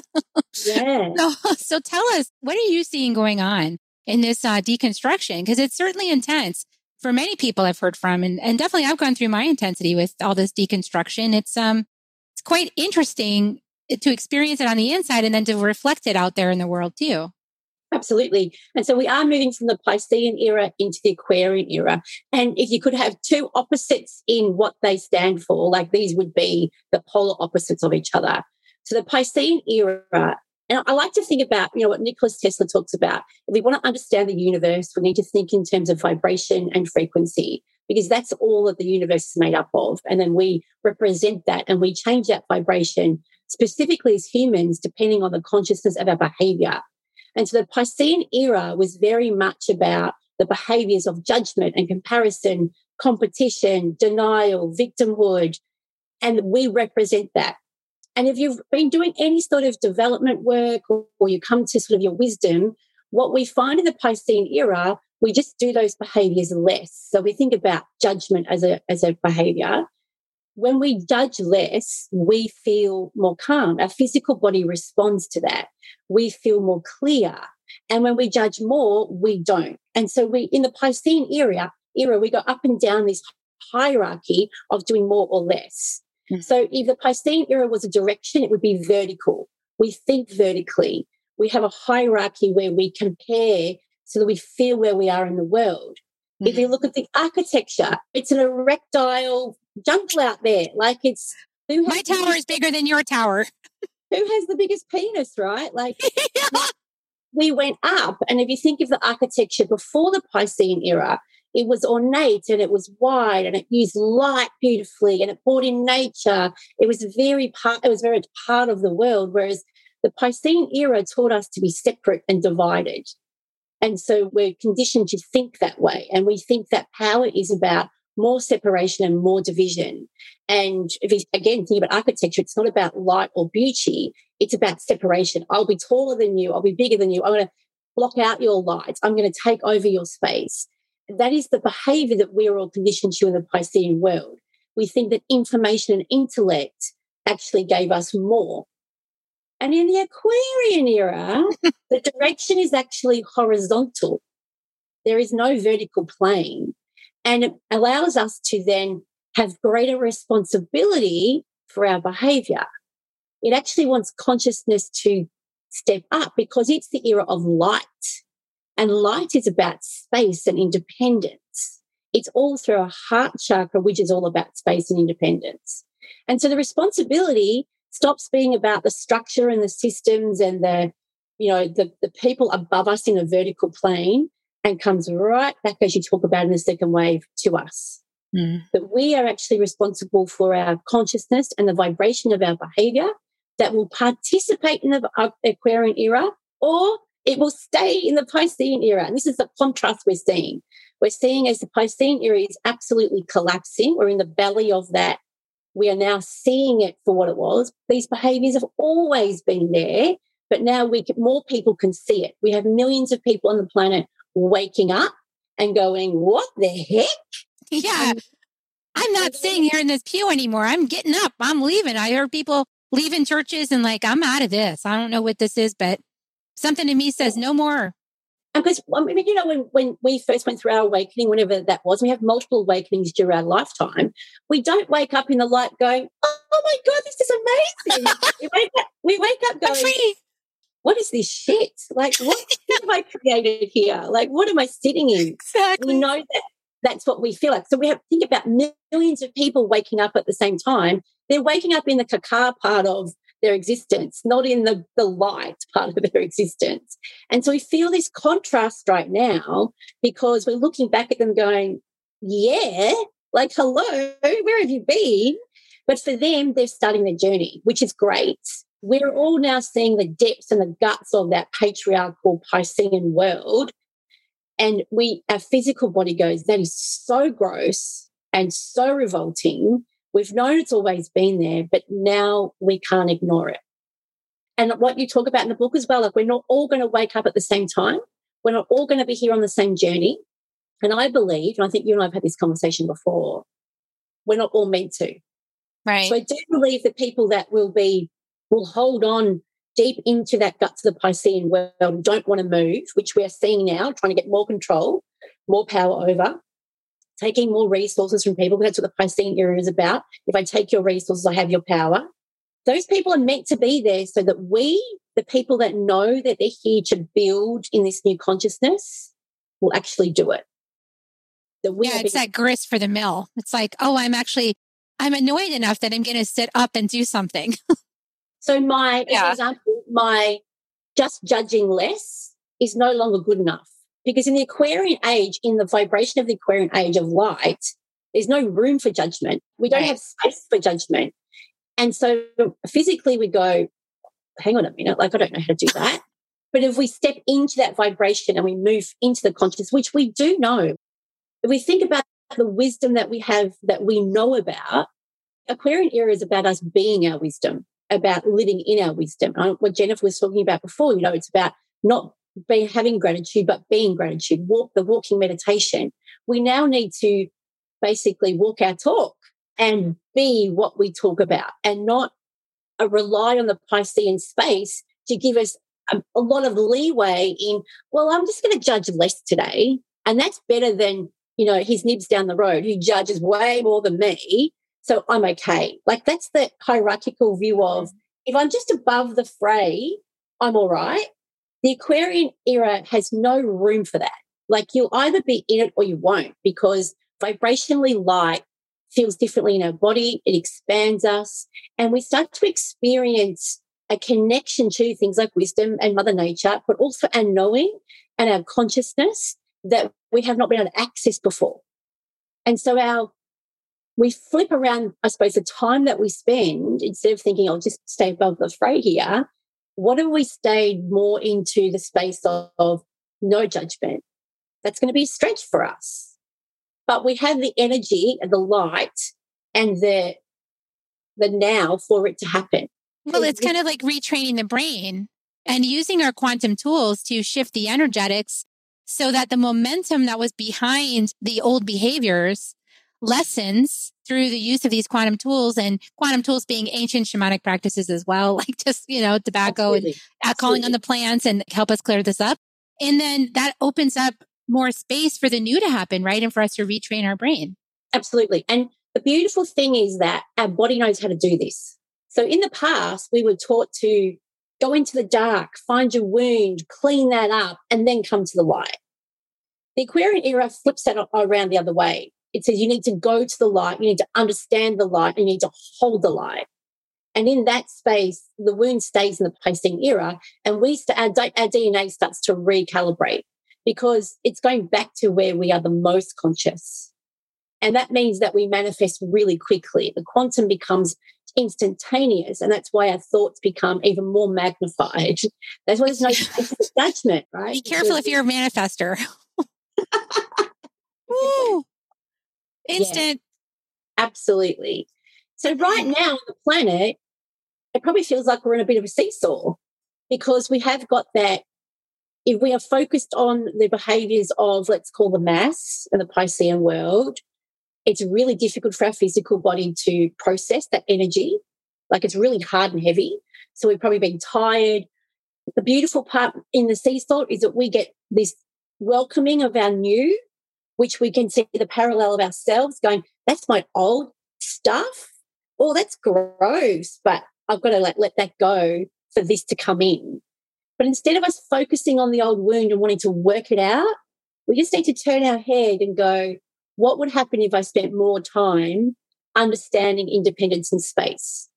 yeah. so, so tell us, what are you seeing going on in this uh, deconstruction? Because it's certainly intense for many people I've heard from, and, and definitely I've gone through my intensity with all this deconstruction. It's um it's quite interesting to experience it on the inside and then to reflect it out there in the world too. Absolutely. And so we are moving from the Piscean era into the Aquarian era. And if you could have two opposites in what they stand for, like these would be the polar opposites of each other. So the Piscean era, and I like to think about, you know, what Nikola Tesla talks about. If we want to understand the universe, we need to think in terms of vibration and frequency because that's all that the universe is made up of. And then we represent that and we change that vibration specifically as humans, depending on the consciousness of our behavior. And so the Piscean era was very much about the behaviors of judgment and comparison, competition, denial, victimhood. And we represent that. And if you've been doing any sort of development work or, or you come to sort of your wisdom, what we find in the Piscean era, we just do those behaviors less. So we think about judgment as a, as a behavior. When we judge less, we feel more calm. Our physical body responds to that. We feel more clear. And when we judge more, we don't. And so we, in the Piscean era, era, we go up and down this hierarchy of doing more or less. Mm-hmm. So if the Piscean era was a direction, it would be vertical. We think vertically. We have a hierarchy where we compare so that we feel where we are in the world. Mm-hmm. If you look at the architecture, it's an erectile jungle out there. Like it's my tower is bigger than your tower. Who has the biggest penis, right? Like we went up. And if you think of the architecture before the Piscean era, it was ornate and it was wide and it used light beautifully and it brought in nature. It was very part, it was very part of the world. Whereas the Piscean era taught us to be separate and divided. And so we're conditioned to think that way. And we think that power is about more separation and more division. And if you, again, think about architecture, it's not about light or beauty. It's about separation. I'll be taller than you. I'll be bigger than you. I'm going to block out your lights. I'm going to take over your space. That is the behavior that we're all conditioned to in the Piscean world. We think that information and intellect actually gave us more. And in the Aquarian era, the direction is actually horizontal. There is no vertical plane. And it allows us to then have greater responsibility for our behavior. It actually wants consciousness to step up because it's the era of light. And light is about space and independence. It's all through our heart chakra, which is all about space and independence. And so the responsibility stops being about the structure and the systems and the, you know, the, the people above us in a vertical plane and comes right back, as you talk about in the second wave, to us. Mm. That we are actually responsible for our consciousness and the vibration of our behavior that will participate in the Aquarian era or it will stay in the Piscean era. And this is the contrast we're seeing. We're seeing as the Piscean era is absolutely collapsing. We're in the belly of that. We are now seeing it for what it was. These behaviors have always been there, but now we can, more people can see it. We have millions of people on the planet waking up and going, What the heck? Yeah. I'm not sitting here in this pew anymore. I'm getting up. I'm leaving. I heard people leaving churches and like, I'm out of this. I don't know what this is, but something in me says no more. Because I mean, you know, when when we first went through our awakening, whenever that was, we have multiple awakenings during our lifetime. We don't wake up in the light going, "Oh my god, this is amazing!" we, wake up, we wake up going, "What is this shit? Like, what have I created here? Like, what am I sitting in?" Exactly. We know that that's what we feel like. So we have to think about millions of people waking up at the same time. They're waking up in the caca part of their existence, not in the, the light part of their existence. And so we feel this contrast right now because we're looking back at them going, yeah, like, hello, where have you been? But for them, they're starting their journey, which is great. We're all now seeing the depths and the guts of that patriarchal Piscean world. And we, our physical body goes, that is so gross and so revolting We've known it's always been there, but now we can't ignore it. And what you talk about in the book as well, like we're not all going to wake up at the same time. We're not all going to be here on the same journey. And I believe, and I think you and I have had this conversation before, we're not all meant to. Right. So I do believe that people that will be, will hold on deep into that guts of the Piscean world, don't want to move, which we're seeing now, trying to get more control, more power over, taking more resources from people. That's what the Piscean era is about. If I take your resources, I have your power. Those people are meant to be there so that we, the people that know that they're here to build in this new consciousness, will actually do it. That we yeah, it's that grist for the mill. It's like, oh, I'm actually, I'm annoyed enough that I'm going to sit up and do something. so my, yeah. example, my just judging less is no longer good enough because in the Aquarian age, in the vibration of the Aquarian age of light, there's no room for judgment. We don't right. have space for judgment. And so physically we go, hang on a minute, like I don't know how to do that. But if we step into that vibration and we move into the conscious, which we do know, if we think about the wisdom that we have that we know about, Aquarian era is about us being our wisdom, about living in our wisdom. What Jennifer was talking about before, you know, it's about not being having gratitude, but being gratitude, walk the walking meditation. We now need to basically walk our talk and be what we talk about and not uh, rely on the Piscean space to give us a, a lot of leeway in, well, I'm just going to judge less today. And that's better than, you know, his nibs down the road who judges way more than me. So I'm okay. Like that's the hierarchical view of if I'm just above the fray, I'm all right. The Aquarian era has no room for that. Like you'll either be in it or you won't because vibrationally light feels differently in our body. It expands us and we start to experience a connection to things like wisdom and mother nature, but also our knowing and our consciousness that we have not been able to access before. And so our we flip around, I suppose, the time that we spend instead of thinking, I'll just stay above the fray here. What if we stayed more into the space of, of no judgment? That's going to be a stretch for us. But we have the energy and the light and the the now for it to happen. Well, it's kind of like retraining the brain and using our quantum tools to shift the energetics so that the momentum that was behind the old behaviors lessens through the use of these quantum tools and quantum tools being ancient shamanic practices as well, like just, you know, tobacco Absolutely. and calling on the plants and help us clear this up. And then that opens up more space for the new to happen, right? And for us to retrain our brain. Absolutely. And the beautiful thing is that our body knows how to do this. So in the past, we were taught to go into the dark, find your wound, clean that up, and then come to the light. The Aquarian era flips that around the other way. It says you need to go to the light, you need to understand the light, and you need to hold the light. And in that space, the wound stays in the Piscean era, and we st- our, our DNA starts to recalibrate because it's going back to where we are the most conscious. And that means that we manifest really quickly. The quantum becomes instantaneous, and that's why our thoughts become even more magnified. That's why there's no judgment, right? Be careful because if you're a manifester. Woo. Instant. Yeah, absolutely. So right mm-hmm. now on the planet, it probably feels like we're in a bit of a seesaw because we have got that. If we are focused on the behaviors of, let's call the mass and the Piscean world, it's really difficult for our physical body to process that energy. Like it's really hard and heavy. So we've probably been tired. The beautiful part in the seesaw is that we get this welcoming of our new which we can see the parallel of ourselves going, that's my old stuff. Oh, that's gross, but I've got to like let that go for this to come in. But instead of us focusing on the old wound and wanting to work it out, we just need to turn our head and go, what would happen if I spent more time understanding independence and space?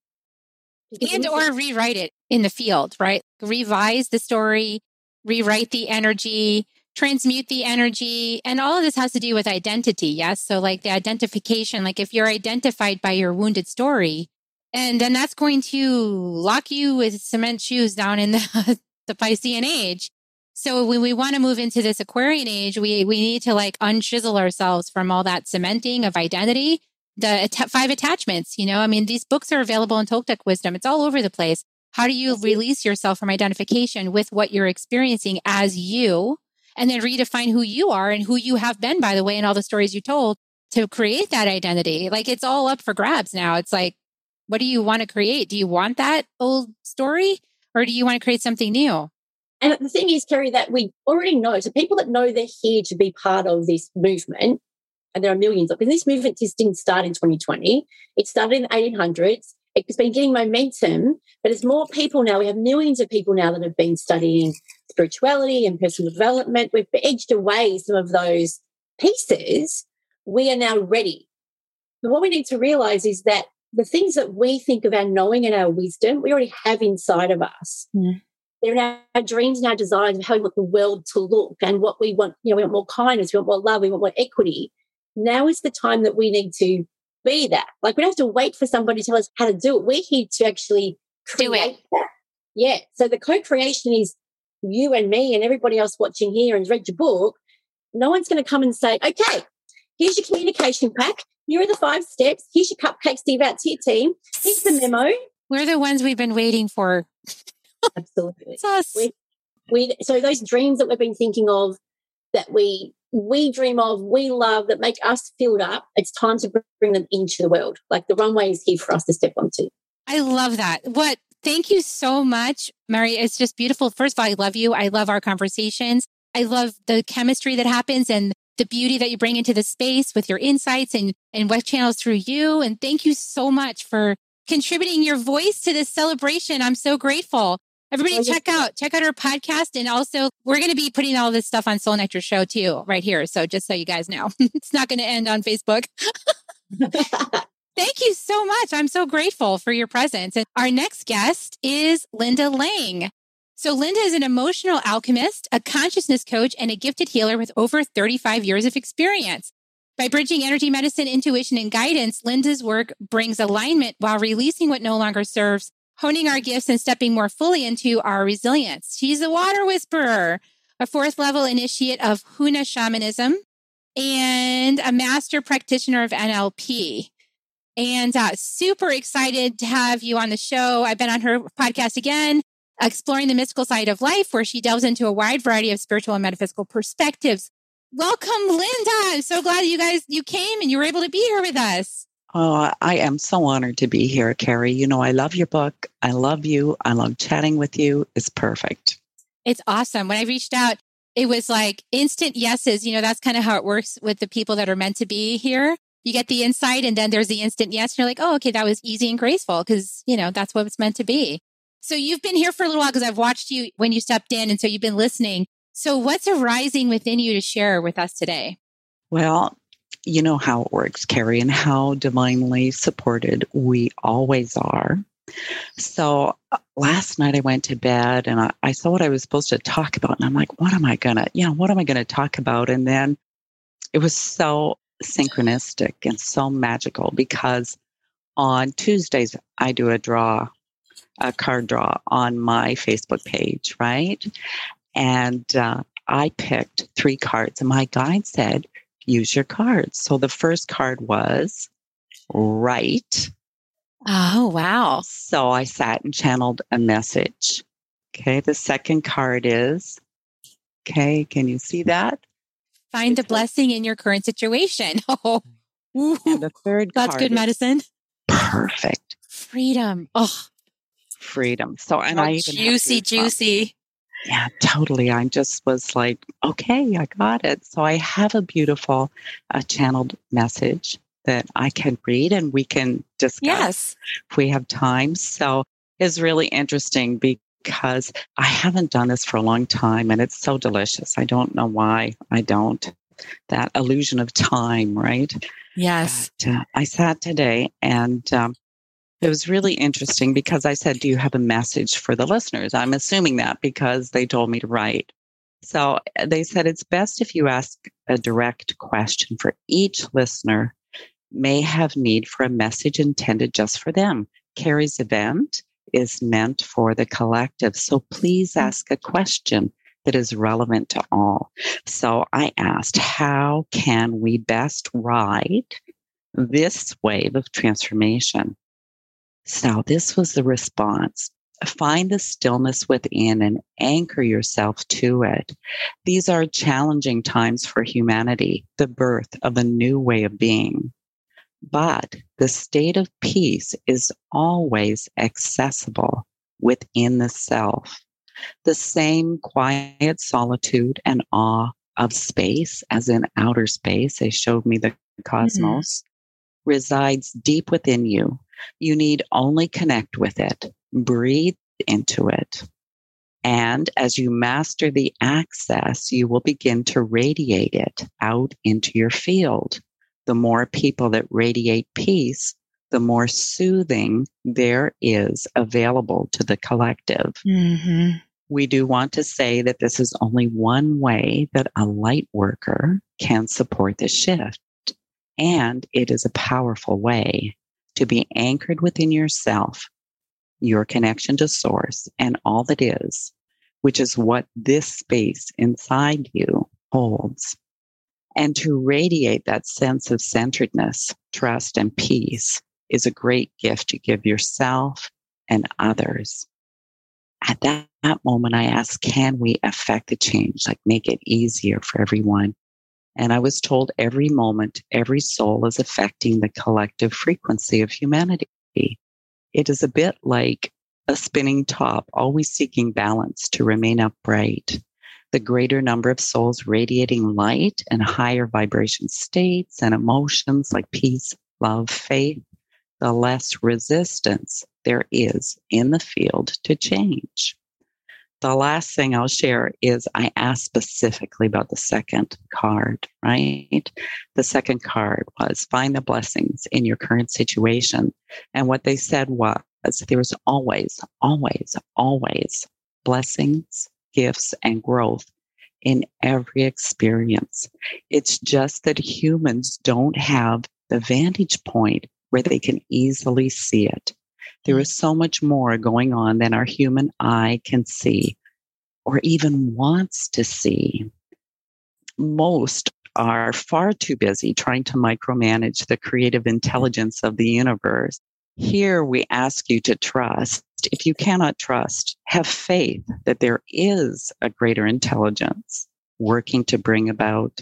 Because and or rewrite it in the field, right? Revise the story, rewrite the energy, transmute the energy. And all of this has to do with identity. Yes. So, like the identification, like if you're identified by your wounded story, and then that's going to lock you with cement shoes down in the, the Piscean age. So when we want to move into this Aquarian age, we, we need to like unchisel ourselves from all that cementing of identity. The five attachments, you know, I mean, these books are available in Toltec wisdom. It's all over the place. How do you release yourself from identification with what you're experiencing as you and then redefine who you are and who you have been, by the way, in all the stories you told to create that identity. Like it's all up for grabs now. It's like, what do you want to create? Do you want that old story or do you want to create something new? And the thing is, Kerri, that we already know. So people that know they're here to be part of this movement, and there are millions of, because this movement just didn't start in 2020. It started in the 1800s it's been getting momentum, but there's more people now. We have millions of people now that have been studying spirituality and personal development. We've edged away some of those pieces. We are now ready. But what we need to realize is that the things that we think of our knowing and our wisdom, we already have inside of us. Mm. They're in our dreams and our desires of how we want the world to look and what we want. You know, we want more kindness, we want more love, we want more equity. Now is the time that we need to be that. Like we don't have to wait for somebody to tell us how to do it. We're here to actually create that. Yeah. So the co-creation is you and me and everybody else watching here and read your book, no one's going to come and say, okay, here's your communication pack. Here are the five steps. Here's your cupcakes to give out to your team. Here's the memo. We're the ones we've been waiting for. Absolutely. It's us. We, we, so those dreams that we've been thinking of that we we dream of, we love, that make us filled up, it's time to bring them into the world. Like the runway is here for us to step onto. I love that. What? Thank you so much, Mary. It's just beautiful. First of all, I love you. I love our conversations. I love the chemistry that happens and the beauty that you bring into the space with your insights and, and what channels through you. And thank you so much for contributing your voice to this celebration. I'm so grateful. Everybody check out, check out our podcast. And also we're going to be putting all this stuff on Soul Nectar show too, right here. So just so you guys know, it's not going to end on Facebook. Thank you so much. I'm so grateful for your presence. And our next guest is Linda Lang. So, Linda is an emotional alchemist, a consciousness coach, and a gifted healer with over 35 years of experience. By bridging energy medicine, intuition, and guidance, Linda's work brings alignment while releasing what no longer serves, honing our gifts, and stepping more fully into our resilience. She's a water whisperer, a fourth level initiate of Huna shamanism, and a master practitioner of NLP and uh, super excited to have you on the show. I've been on her podcast again, exploring the mystical side of life, where she delves into a wide variety of spiritual and metaphysical perspectives. Welcome, Linda. I'm so glad you guys you came and you were able to be here with us. Oh, I am so honored to be here, Kerri. You know, I love your book. I love you. I love chatting with you. It's perfect. It's awesome. When I reached out, it was like instant yeses. You know, that's kind of how it works with the people that are meant to be here. You get the insight and then there's the instant yes. You're like, oh, okay, that was easy and graceful because, you know, that's what it's meant to be. So you've been here for a little while because I've watched you when you stepped in. And so you've been listening. So what's arising within you to share with us today? Well, you know how it works, Kerri, and how divinely supported we always are. So uh, last night I went to bed and I, I saw what I was supposed to talk about. And I'm like, what am I going to, you know, what am I going to talk about? And then it was so synchronistic and so magical because on Tuesdays I do a draw, a card draw on my Facebook page, right? And uh, I picked three cards, and my guide said, use your cards. So the first card was right. Oh, wow. So I sat and channeled a message. Okay. The second card is, okay, can you see that? Find the blessing in your current situation. Oh, Ooh, And the third that's good medicine. Perfect. Freedom. Oh, Freedom. So, and oh, I even juicy, juicy. Yeah, totally. I just was like, okay, I got it. So I have a beautiful uh, channeled message that I can read and we can discuss Yes. if we have time. So it's really interesting because I haven't done this for a long time and it's so delicious. I don't know why I don't. That illusion of time, right? Yes. But, uh, I sat today and um, it was really interesting because I said, Do you have a message for the listeners? I'm assuming that because they told me to write. So uh, they said it's best if you ask a direct question for each listener may have need for a message intended just for them. Kerri's event is meant for the collective. So please mm-hmm. ask a question that is relevant to all. So I asked, how can we best ride this wave of transformation? So this was the response. Find the stillness within and anchor yourself to it. These are challenging times for humanity, the birth of a new way of being. But the state of peace is always accessible within the self. The same quiet solitude and awe of space, as in outer space, they showed me the mm-hmm. cosmos, resides deep within you. You need only connect with it, breathe into it. And as you master the access, you will begin to radiate it out into your field. The more people that radiate peace, the more soothing there is available to the collective. Mm-hmm. We do want to say that this is only one way that a light worker can support the shift. And it is a powerful way to be anchored within yourself, your connection to source and all that is, which is what this space inside you holds. And to radiate that sense of centeredness, trust, and peace is a great gift to give yourself and others. At that, that moment, I asked, can we affect the change, like make it easier for everyone? And I was told every moment, every soul is affecting the collective frequency of humanity. It is a bit like a spinning top, always seeking balance to remain upright. The greater number of souls radiating light and higher vibration states and emotions like peace, love, faith, the less resistance there is in the field to change. The last thing I'll share is I asked specifically about the second card, right? The second card was find the blessings in your current situation. And what they said was there's always, always, always blessings, gifts, and growth in every experience. It's just that humans don't have the vantage point where they can easily see it. There is so much more going on than our human eye can see or even wants to see. Most are far too busy trying to micromanage the creative intelligence of the universe. Here we ask you to trust. If you cannot trust, have faith that there is a greater intelligence working to bring about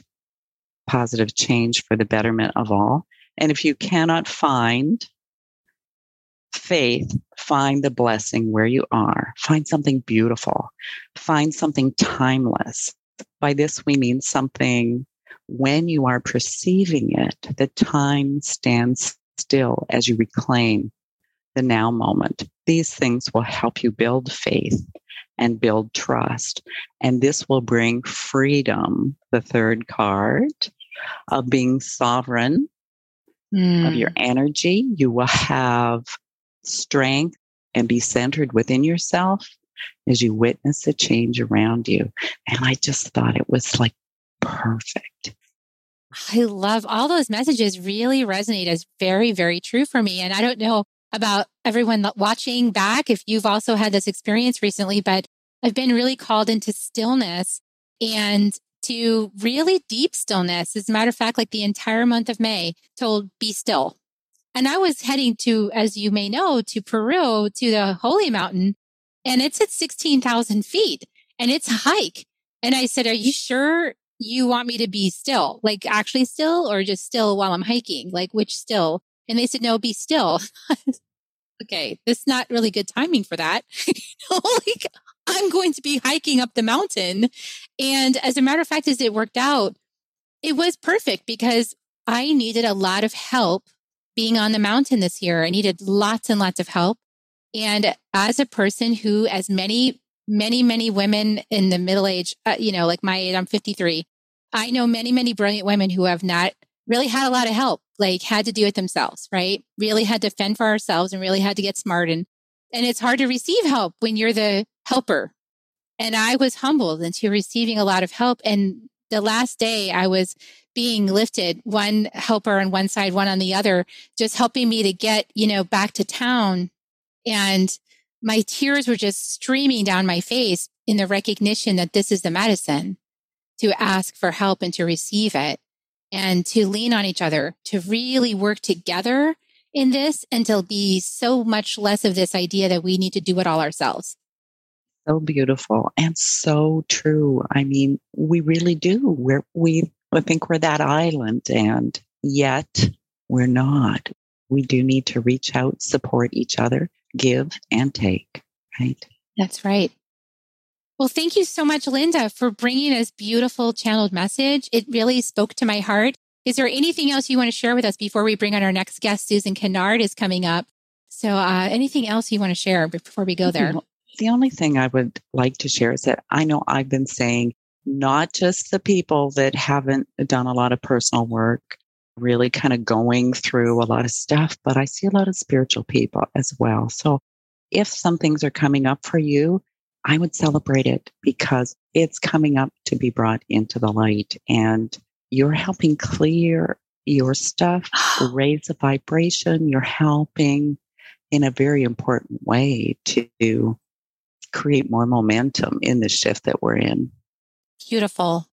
positive change for the betterment of all. And if you cannot find faith, find the blessing where you are. Find something beautiful. Find something timeless. By this, we mean something when you are perceiving it, the time stands still as you reclaim the now moment. These things will help you build faith and build trust. And this will bring freedom, the third card, of being sovereign mm. of your energy. You will have strength and be centered within yourself as you witness the change around you. And I just thought it was like perfect. I love all those messages really resonate as very, very true for me. And I don't know about everyone watching back if you've also had this experience recently, but I've been really called into stillness and to really deep stillness. As a matter of fact, like the entire month of May, told be still. And I was heading to, as you may know, to Peru, to the Holy Mountain, and it's at 16,000 feet and it's a hike. And I said, Are you sure you want me to be still? Like actually still or just still while I'm hiking? Like which still? And they said, No, be still. okay, this is not really good timing for that. like I'm going to be hiking up the mountain. And as a matter of fact, as it worked out, it was perfect because I needed a lot of help being on the mountain this year. I needed lots and lots of help. And as a person who, as many, many, many women in the middle age, uh, you know, like my age, I'm 53. I know many, many brilliant women who have not really had a lot of help, like had to do it themselves, right? Really had to fend for ourselves and really had to get smart. And, and it's hard to receive help when you're the helper. And I was humbled into receiving a lot of help. And the last day I was being lifted, one helper on one side, one on the other, just helping me to get, you know, back to town. And my tears were just streaming down my face in the recognition that this is the medicine to ask for help and to receive it and to lean on each other, to really work together in this and to be so much less of this idea that we need to do it all ourselves. So beautiful and so true. I mean, we really do. We're, we I think we're that island and yet we're not. We do need to reach out, support each other, give and take, right? That's right. Well, thank you so much, Linda, for bringing this beautiful channeled message. It really spoke to my heart. Is there anything else you want to share with us before we bring on our next guest? Susan Kennard is coming up. So, uh, anything else you want to share before we go there? The only thing I would like to share is that I know I've been saying not just the people that haven't done a lot of personal work, really kind of going through a lot of stuff, but I see a lot of spiritual people as well. So if some things are coming up for you, I would celebrate it because it's coming up to be brought into the light and you're helping clear your stuff, raise the vibration. You're helping in a very important way to create more momentum in the shift that we're in. Beautiful.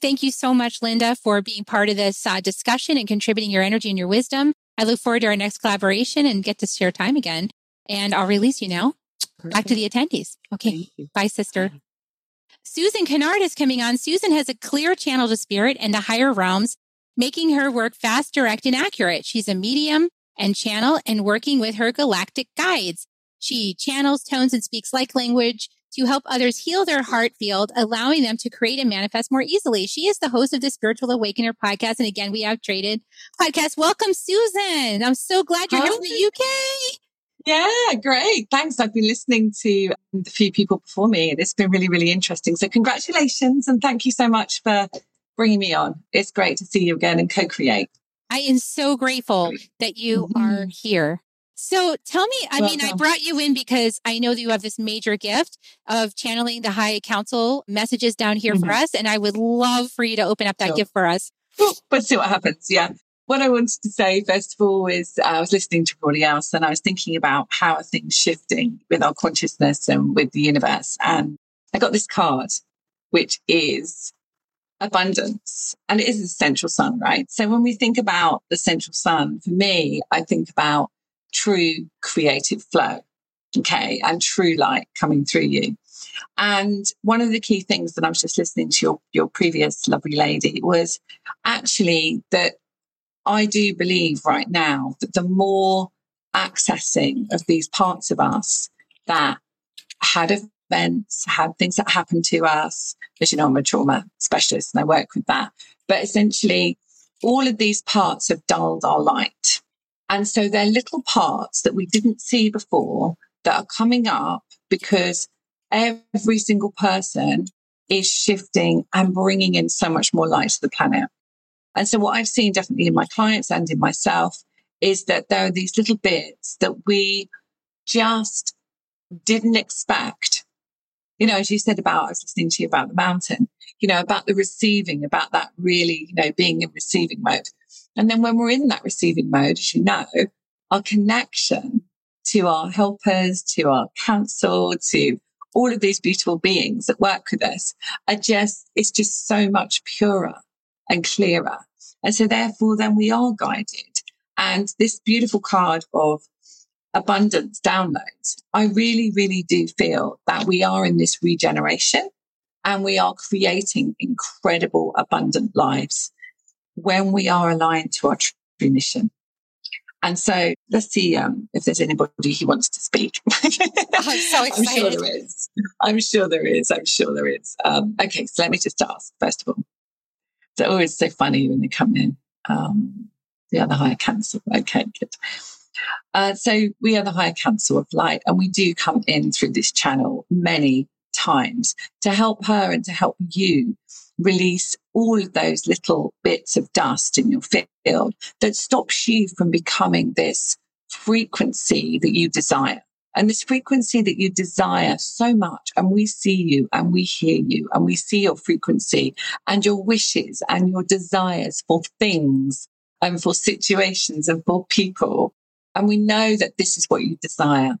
Thank you so much, Linda, for being part of this uh, discussion and contributing your energy and your wisdom. I look forward to our next collaboration and get to share time again. And I'll release you now. Perfect. Back to the attendees. Okay. Bye, sister. Susan Kennard is coming on. Susan has a clear channel to spirit and the higher realms, making her work fast, direct, and accurate. She's a medium and channel and working with her galactic guides. She channels, tones, and speaks like language to help others heal their heart field, allowing them to create and manifest more easily. She is the host of the Spiritual Awakener podcast. And again, we have traded podcast. Welcome, Susan. I'm so glad you're Hi. here from the UK. Yeah, great. Thanks. I've been listening to the few people before me. It's been really, really interesting. So, congratulations and thank you so much for bringing me on. It's great to see you again and co create. I am so grateful that you mm-hmm. are here. So tell me, I Welcome. mean, I brought you in because I know that you have this major gift of channeling the High Council messages down here mm-hmm. for us. And I would love for you to open up that sure. gift for us. Let's see what happens. Yeah. What I wanted to say, first of all, is I was listening to everybody else and I was thinking about how are things shifting with our consciousness and with the universe. And I got this card, which is abundance and it is the central sun, right? So when we think about the central sun, for me, I think about true creative flow. Okay. And true light coming through you. And one of the key things that I was just listening to your, your previous lovely lady was actually that I do believe right now that the more accessing of these parts of us that had events, had things that happened to us, as you know, I'm a trauma specialist and I work with that. But essentially, all of these parts have dulled our light. And so they're little parts that we didn't see before that are coming up because every single person is shifting and bringing in so much more light to the planet. And so what I've seen definitely in my clients and in myself is that there are these little bits that we just didn't expect. You know, as you said about, I was listening to you about the mountain, you know, about the receiving, about that really, you know, being in receiving mode. And then when we're in that receiving mode, as you know, our connection to our helpers, to our council, to all of these beautiful beings that work with us are just, it's just so much purer and clearer. And so therefore then we are guided. And this beautiful card of abundance downloads, I really, really do feel that we are in this regeneration and we are creating incredible abundant lives when we are aligned to our true mission. And so let's see um, if there's anybody who wants to speak. I'm so excited. I'm sure there is. I'm sure there is. I'm sure there is. Um, okay, so let me just ask, first of all. It's always so funny when they come in. Um, the other higher council. Okay, good. Uh, so we are the higher council of light, and we do come in through this channel many times to help her and to help you release all of those little bits of dust in your field that stops you from becoming this frequency that you desire. And this frequency that you desire so much, and we see you and we hear you and we see your frequency and your wishes and your desires for things and for situations and for people. And we know that this is what you desire.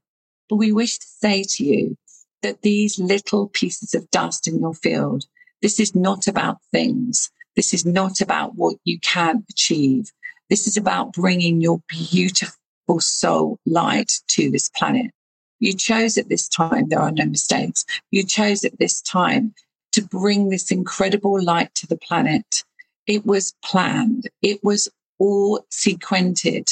But we wish to say to you that these little pieces of dust in your field this is not about things. This is not about what you can achieve. This is about bringing your beautiful soul light to this planet. You chose at this time, there are no mistakes. You chose at this time to bring this incredible light to the planet. It was planned. It was all sequented.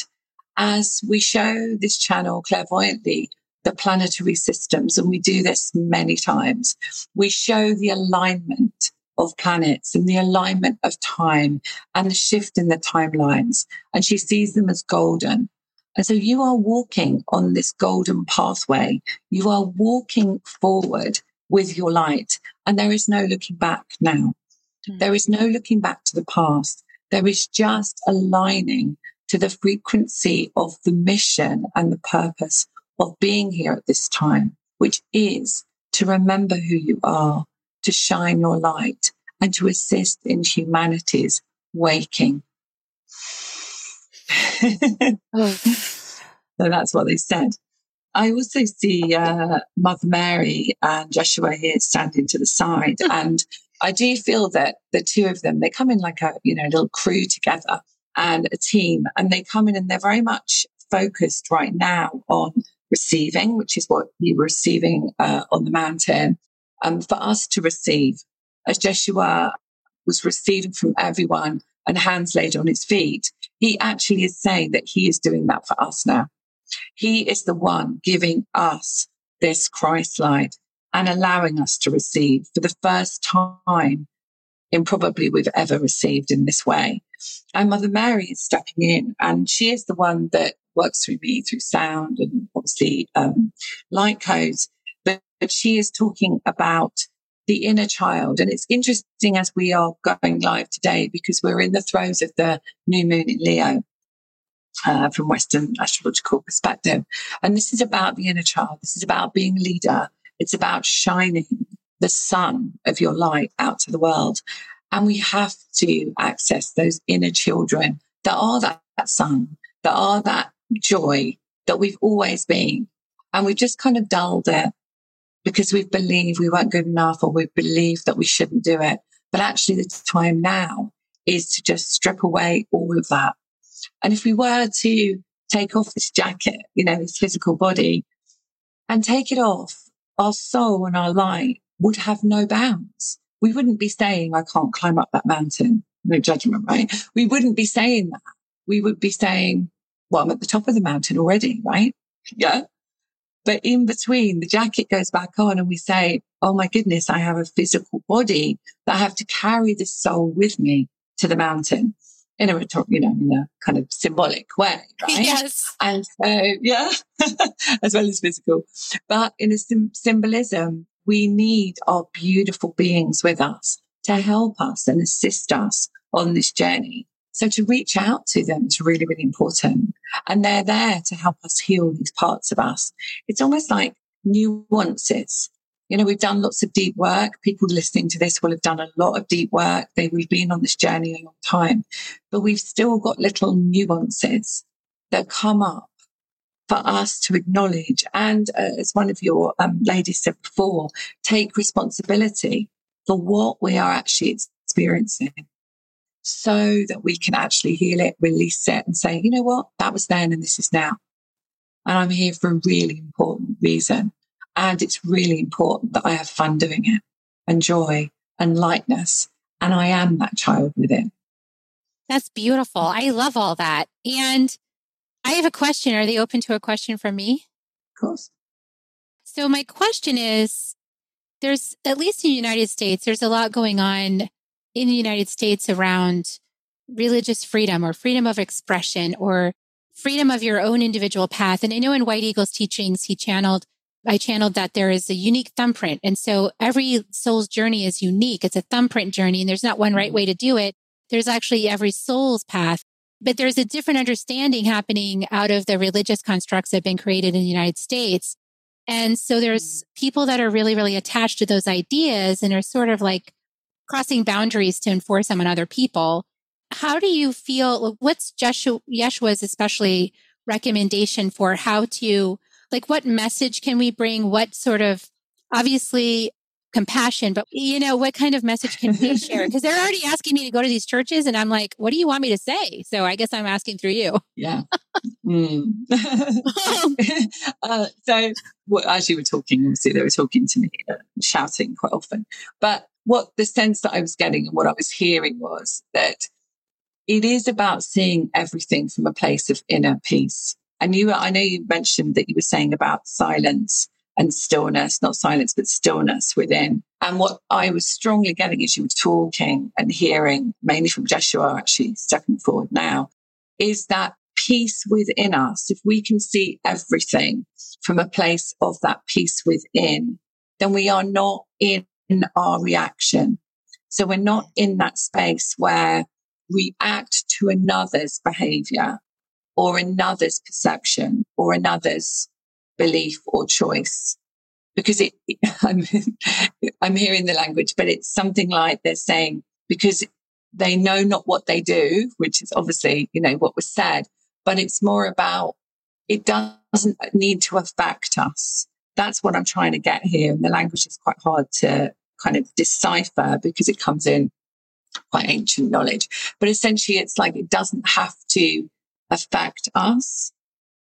As we show this channel clairvoyantly, the planetary systems, and we do this many times. We show the alignment of planets and the alignment of time and the shift in the timelines. And she sees them as golden. And so you are walking on this golden pathway. You are walking forward with your light and there is no looking back now. Mm. There is no looking back to the past. There is just aligning to the frequency of the mission and the purpose of being here at this time, which is to remember who you are, to shine your light, and to assist in humanity's waking. oh. so that's what they said. I also see uh, Mother Mary and Joshua here standing to the side. and I do feel that the two of them, they come in like a, you know, little crew together and a team and they come in and they're very much focused right now on receiving, which is what you were receiving uh, on the mountain. And um, for us to receive, as Joshua was receiving from everyone and hands laid on his feet, he actually is saying that he is doing that for us now. He is the one giving us this Christ light and allowing us to receive for the first time in probably we've ever received in this way. And Mother Mary is stepping in and she is the one that works through me through sound and obviously um, light codes. But, but she is talking about the inner child. And it's interesting as we are going live today because we're in the throes of the new moon in Leo. Uh, from Western astrological perspective. And this is about the inner child. This is about being a leader. It's about shining the sun of your light out to the world. And we have to access those inner children that are that, that sun, that are that joy that we've always been. And we've just kind of dulled it because we believe we weren't good enough or we believe that we shouldn't do it. But actually the time now is to just strip away all of that. And if we were to take off this jacket, you know, this physical body and take it off, our soul and our light would have no bounds. We wouldn't be saying, I can't climb up that mountain. No judgment, right? We wouldn't be saying that. We would be saying, well, I'm at the top of the mountain already, right? Yeah. But in between, the jacket goes back on and we say, Oh my goodness, I have a physical body that I have to carry this soul with me to the mountain in a you know, in a kind of symbolic way, right? Yes. And so, yeah, as well as physical. But in a sim- symbolism, we need our beautiful beings with us to help us and assist us on this journey. So to reach out to them is really, really important. And they're there to help us heal these parts of us. It's almost like nuances. You know, we've done lots of deep work. People listening to this will have done a lot of deep work. They, we've been on this journey a long time, but we've still got little nuances that come up for us to acknowledge. And uh, as one of your um, ladies said before, take responsibility for what we are actually experiencing so that we can actually heal it, release it and say, you know what? That was then and this is now. And I'm here for a really important reason. And it's really important that I have fun doing it and joy and lightness. And I am that child within. That's beautiful. I love all that. And I have a question. Are they open to a question from me? Of course. So my question is there's at least in the United States, there's a lot going on in the United States around religious freedom or freedom of expression or freedom of your own individual path. And I know in White Eagle's teachings, he channeled, I channeled that there is a unique thumbprint. And so every soul's journey is unique. It's a thumbprint journey and there's not one right mm-hmm. way to do it. There's actually every soul's path, but there's a different understanding happening out of the religious constructs that have been created in the United States. And so there's mm. people that are really, really attached to those ideas and are sort of like crossing boundaries to enforce them on other people. How do you feel? What's Jeshua, Yeshua's especially recommendation for how to, like, what message can we bring? What sort of, obviously, compassion, but you know, what kind of message can we share? Because they're already asking me to go to these churches, and I'm like, what do you want me to say? So I guess I'm asking through you. Yeah. mm. uh, so, well, as you were talking, obviously they were talking to me, uh, shouting quite often, but what the sense that I was getting and what I was hearing was that it is about seeing everything from a place of inner peace. And you, I know you mentioned that you were saying about silence and stillness, not silence, but stillness within. And what I was strongly getting as you were talking and hearing, mainly from Joshua, actually stepping forward now, is that peace within us. If we can see everything from a place of that peace within, then we are not in in our reaction. So we're not in that space where we act to another's behavior or another's perception or another's belief or choice. Because it, I'm, I'm hearing the language, but it's something like they're saying, because they know not what they do, which is obviously, you know, what was said, but it's more about it doesn't need to affect us. That's what I'm trying to get here. And the language is quite hard to kind of decipher because it comes in quite ancient knowledge. But essentially, it's like it doesn't have to affect us.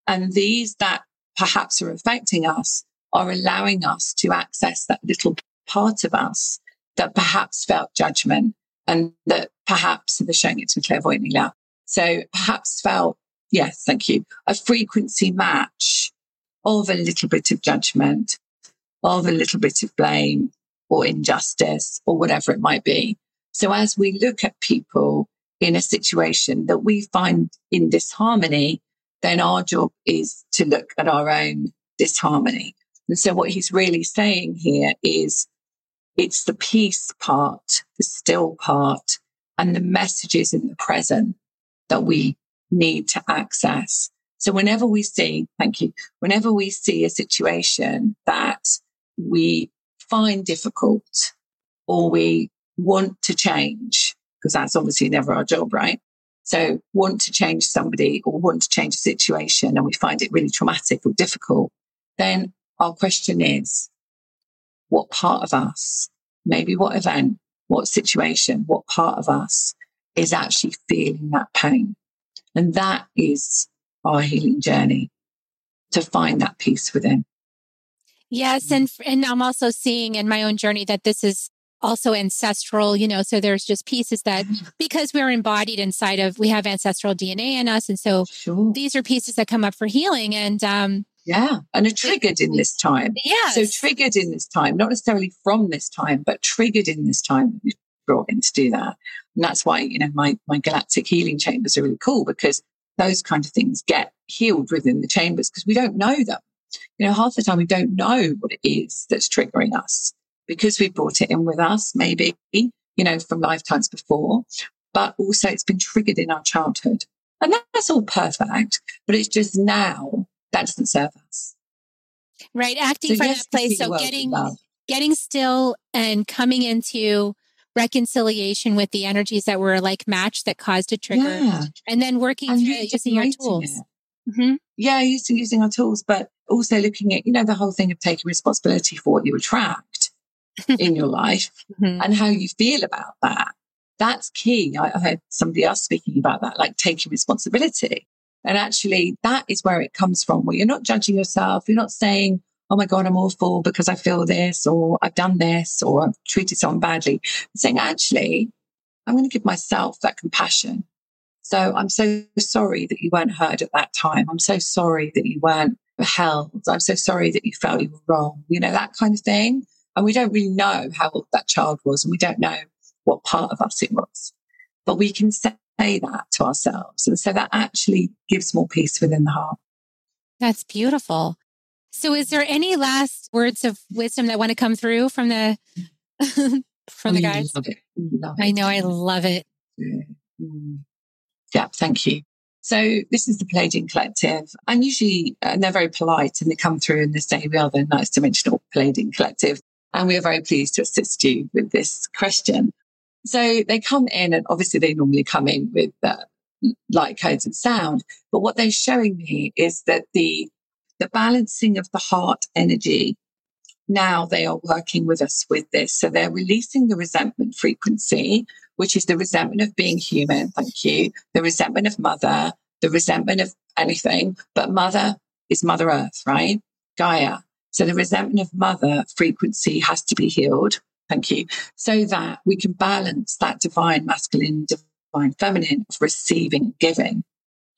And these that perhaps are affecting us are allowing us to access that little part of us that perhaps felt judgment and that perhaps they're showing it to clairvoyantly now. So perhaps felt, yes, thank you, a frequency match of a little bit of judgment, of a little bit of blame or injustice or whatever it might be. So as we look at people in a situation that we find in disharmony, then our job is to look at our own disharmony. And so what he's really saying here is it's the peace part, the still part, and the messages in the present that we need to access. So whenever we see, thank you, whenever we see a situation that we find difficult or we want to change, because that's obviously never our job, right? So want to change somebody or want to change a situation and we find it really traumatic or difficult, then our question is, what part of us, maybe what event, what situation, what part of us is actually feeling that pain? And that is our healing journey to find that peace within. Yes, and and I'm also seeing in my own journey that this is also ancestral, you know, so there's just pieces that because we're embodied inside of we have ancestral DNA in us and so sure. these are pieces that come up for healing and um yeah, and are triggered in this time. Yeah. So triggered in this time, not necessarily from this time, but triggered in this time brought in to do that. And that's why, you know, my my galactic healing chambers are really cool because those kind of things get healed within the chambers because we don't know them. You know, half the time we don't know what it is that's triggering us because we brought it in with us, maybe, you know, from lifetimes before, but also it's been triggered in our childhood. And that's all perfect, but it's just now that doesn't serve us. Right. Acting so from yes, that place. So getting, getting still and coming into reconciliation with the energies that were like matched that caused a trigger yeah. and then working and through using our tools. Mm-hmm. Yeah, using using our tools, but also looking at, you know, the whole thing of taking responsibility for what you attract in your life mm-hmm. and how you feel about that. That's key. I, I heard somebody else speaking about that, like taking responsibility. And actually, that is where it comes from, where you're not judging yourself. You're not saying, oh my God, I'm awful because I feel this, or I've done this, or I've treated someone badly. I'm saying, actually, I'm going to give myself that compassion. So I'm so sorry that you weren't heard at that time. I'm so sorry that you weren't held. I'm so sorry that you felt you were wrong, you know, that kind of thing. And we don't really know how old that child was, and we don't know what part of us it was. But we can say that to ourselves. And so that actually gives more peace within the heart. That's beautiful. So is there any last words of wisdom that want to come through from the from the guys? Love it. Love I know I love it. Yeah. Mm. yeah, thank you. So this is the Pleiadian Collective, and usually uh, they're very polite and they come through and they say we are the nice dimensional Pleiadian Collective, and we are very pleased to assist you with this question. So they come in, and obviously they normally come in with uh, light codes and sound, but what they're showing me is that the the balancing of the heart energy. Now they are working with us with this. So they're releasing the resentment frequency, which is the resentment of being human. Thank you. The resentment of mother, the resentment of anything, but mother is Mother Earth, right? Gaia. So the resentment of mother frequency has to be healed. Thank you. So that we can balance that divine masculine, divine feminine of receiving giving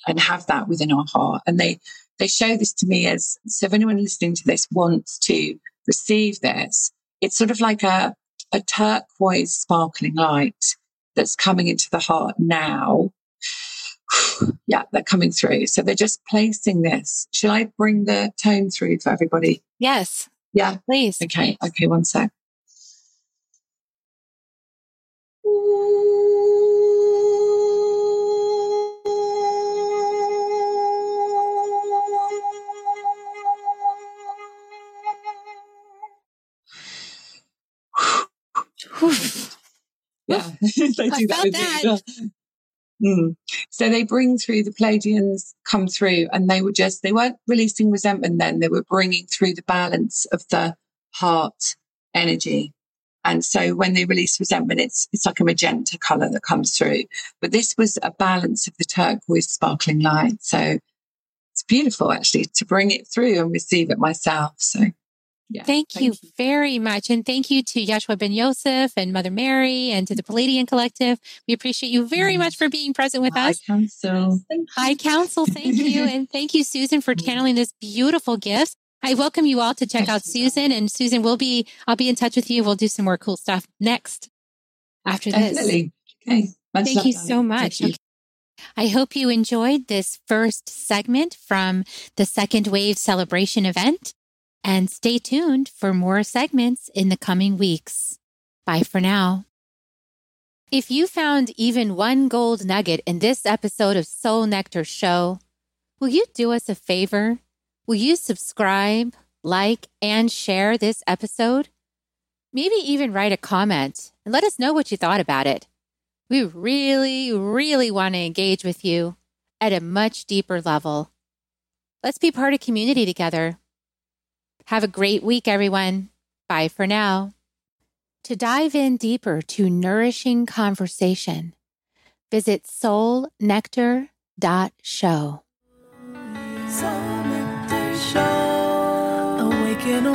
and have that within our heart. And they they show this to me as so if anyone listening to this wants to receive this, it's sort of like a, a turquoise sparkling light that's coming into the heart now. yeah, they're coming through. So they're just placing this. Shall I bring the tone through for everybody? Yes. Yeah. Please. Okay. Okay. One sec. Yeah, they do that with that. Mm. So they bring through the Pleiadians come through and they were just, they weren't releasing resentment then, they were bringing through the balance of the heart energy. And so when they release resentment, it's, it's like a magenta color that comes through. But this was a balance of the turquoise sparkling light. So it's beautiful actually to bring it through and receive it myself. So yeah, thank, thank you, you, very much. And thank you to Yeshua Ben Yosef and Mother Mary and to the Pleiadian Collective. We appreciate you very much for being present with High us. Council. High Council, thank you. and thank you, Susan, for channeling this beautiful gift. I welcome you all to check out Susan and Susan will be, I'll be in touch with you. We'll do some more cool stuff next after this. Okay. Much thank you so much. You. I hope you enjoyed this first segment from the second wave celebration event and stay tuned for more segments in the coming weeks. Bye for now. If you found even one gold nugget in this episode of Soul Nectar Show, will you do us a favor? Will you subscribe, like, and share this episode? Maybe even write a comment and let us know what you thought about it. We really, really want to engage with you at a much deeper level. Let's be part of community together. Have a great week, everyone. Bye for now. To dive in deeper to nourishing conversation, visit soulnectar.show. Soul Nectar Show. Awaken.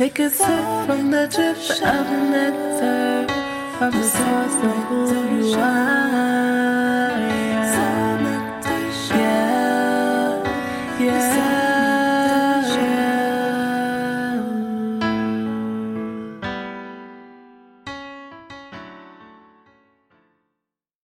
Take a sip from the drip of nectar from the source of who you are.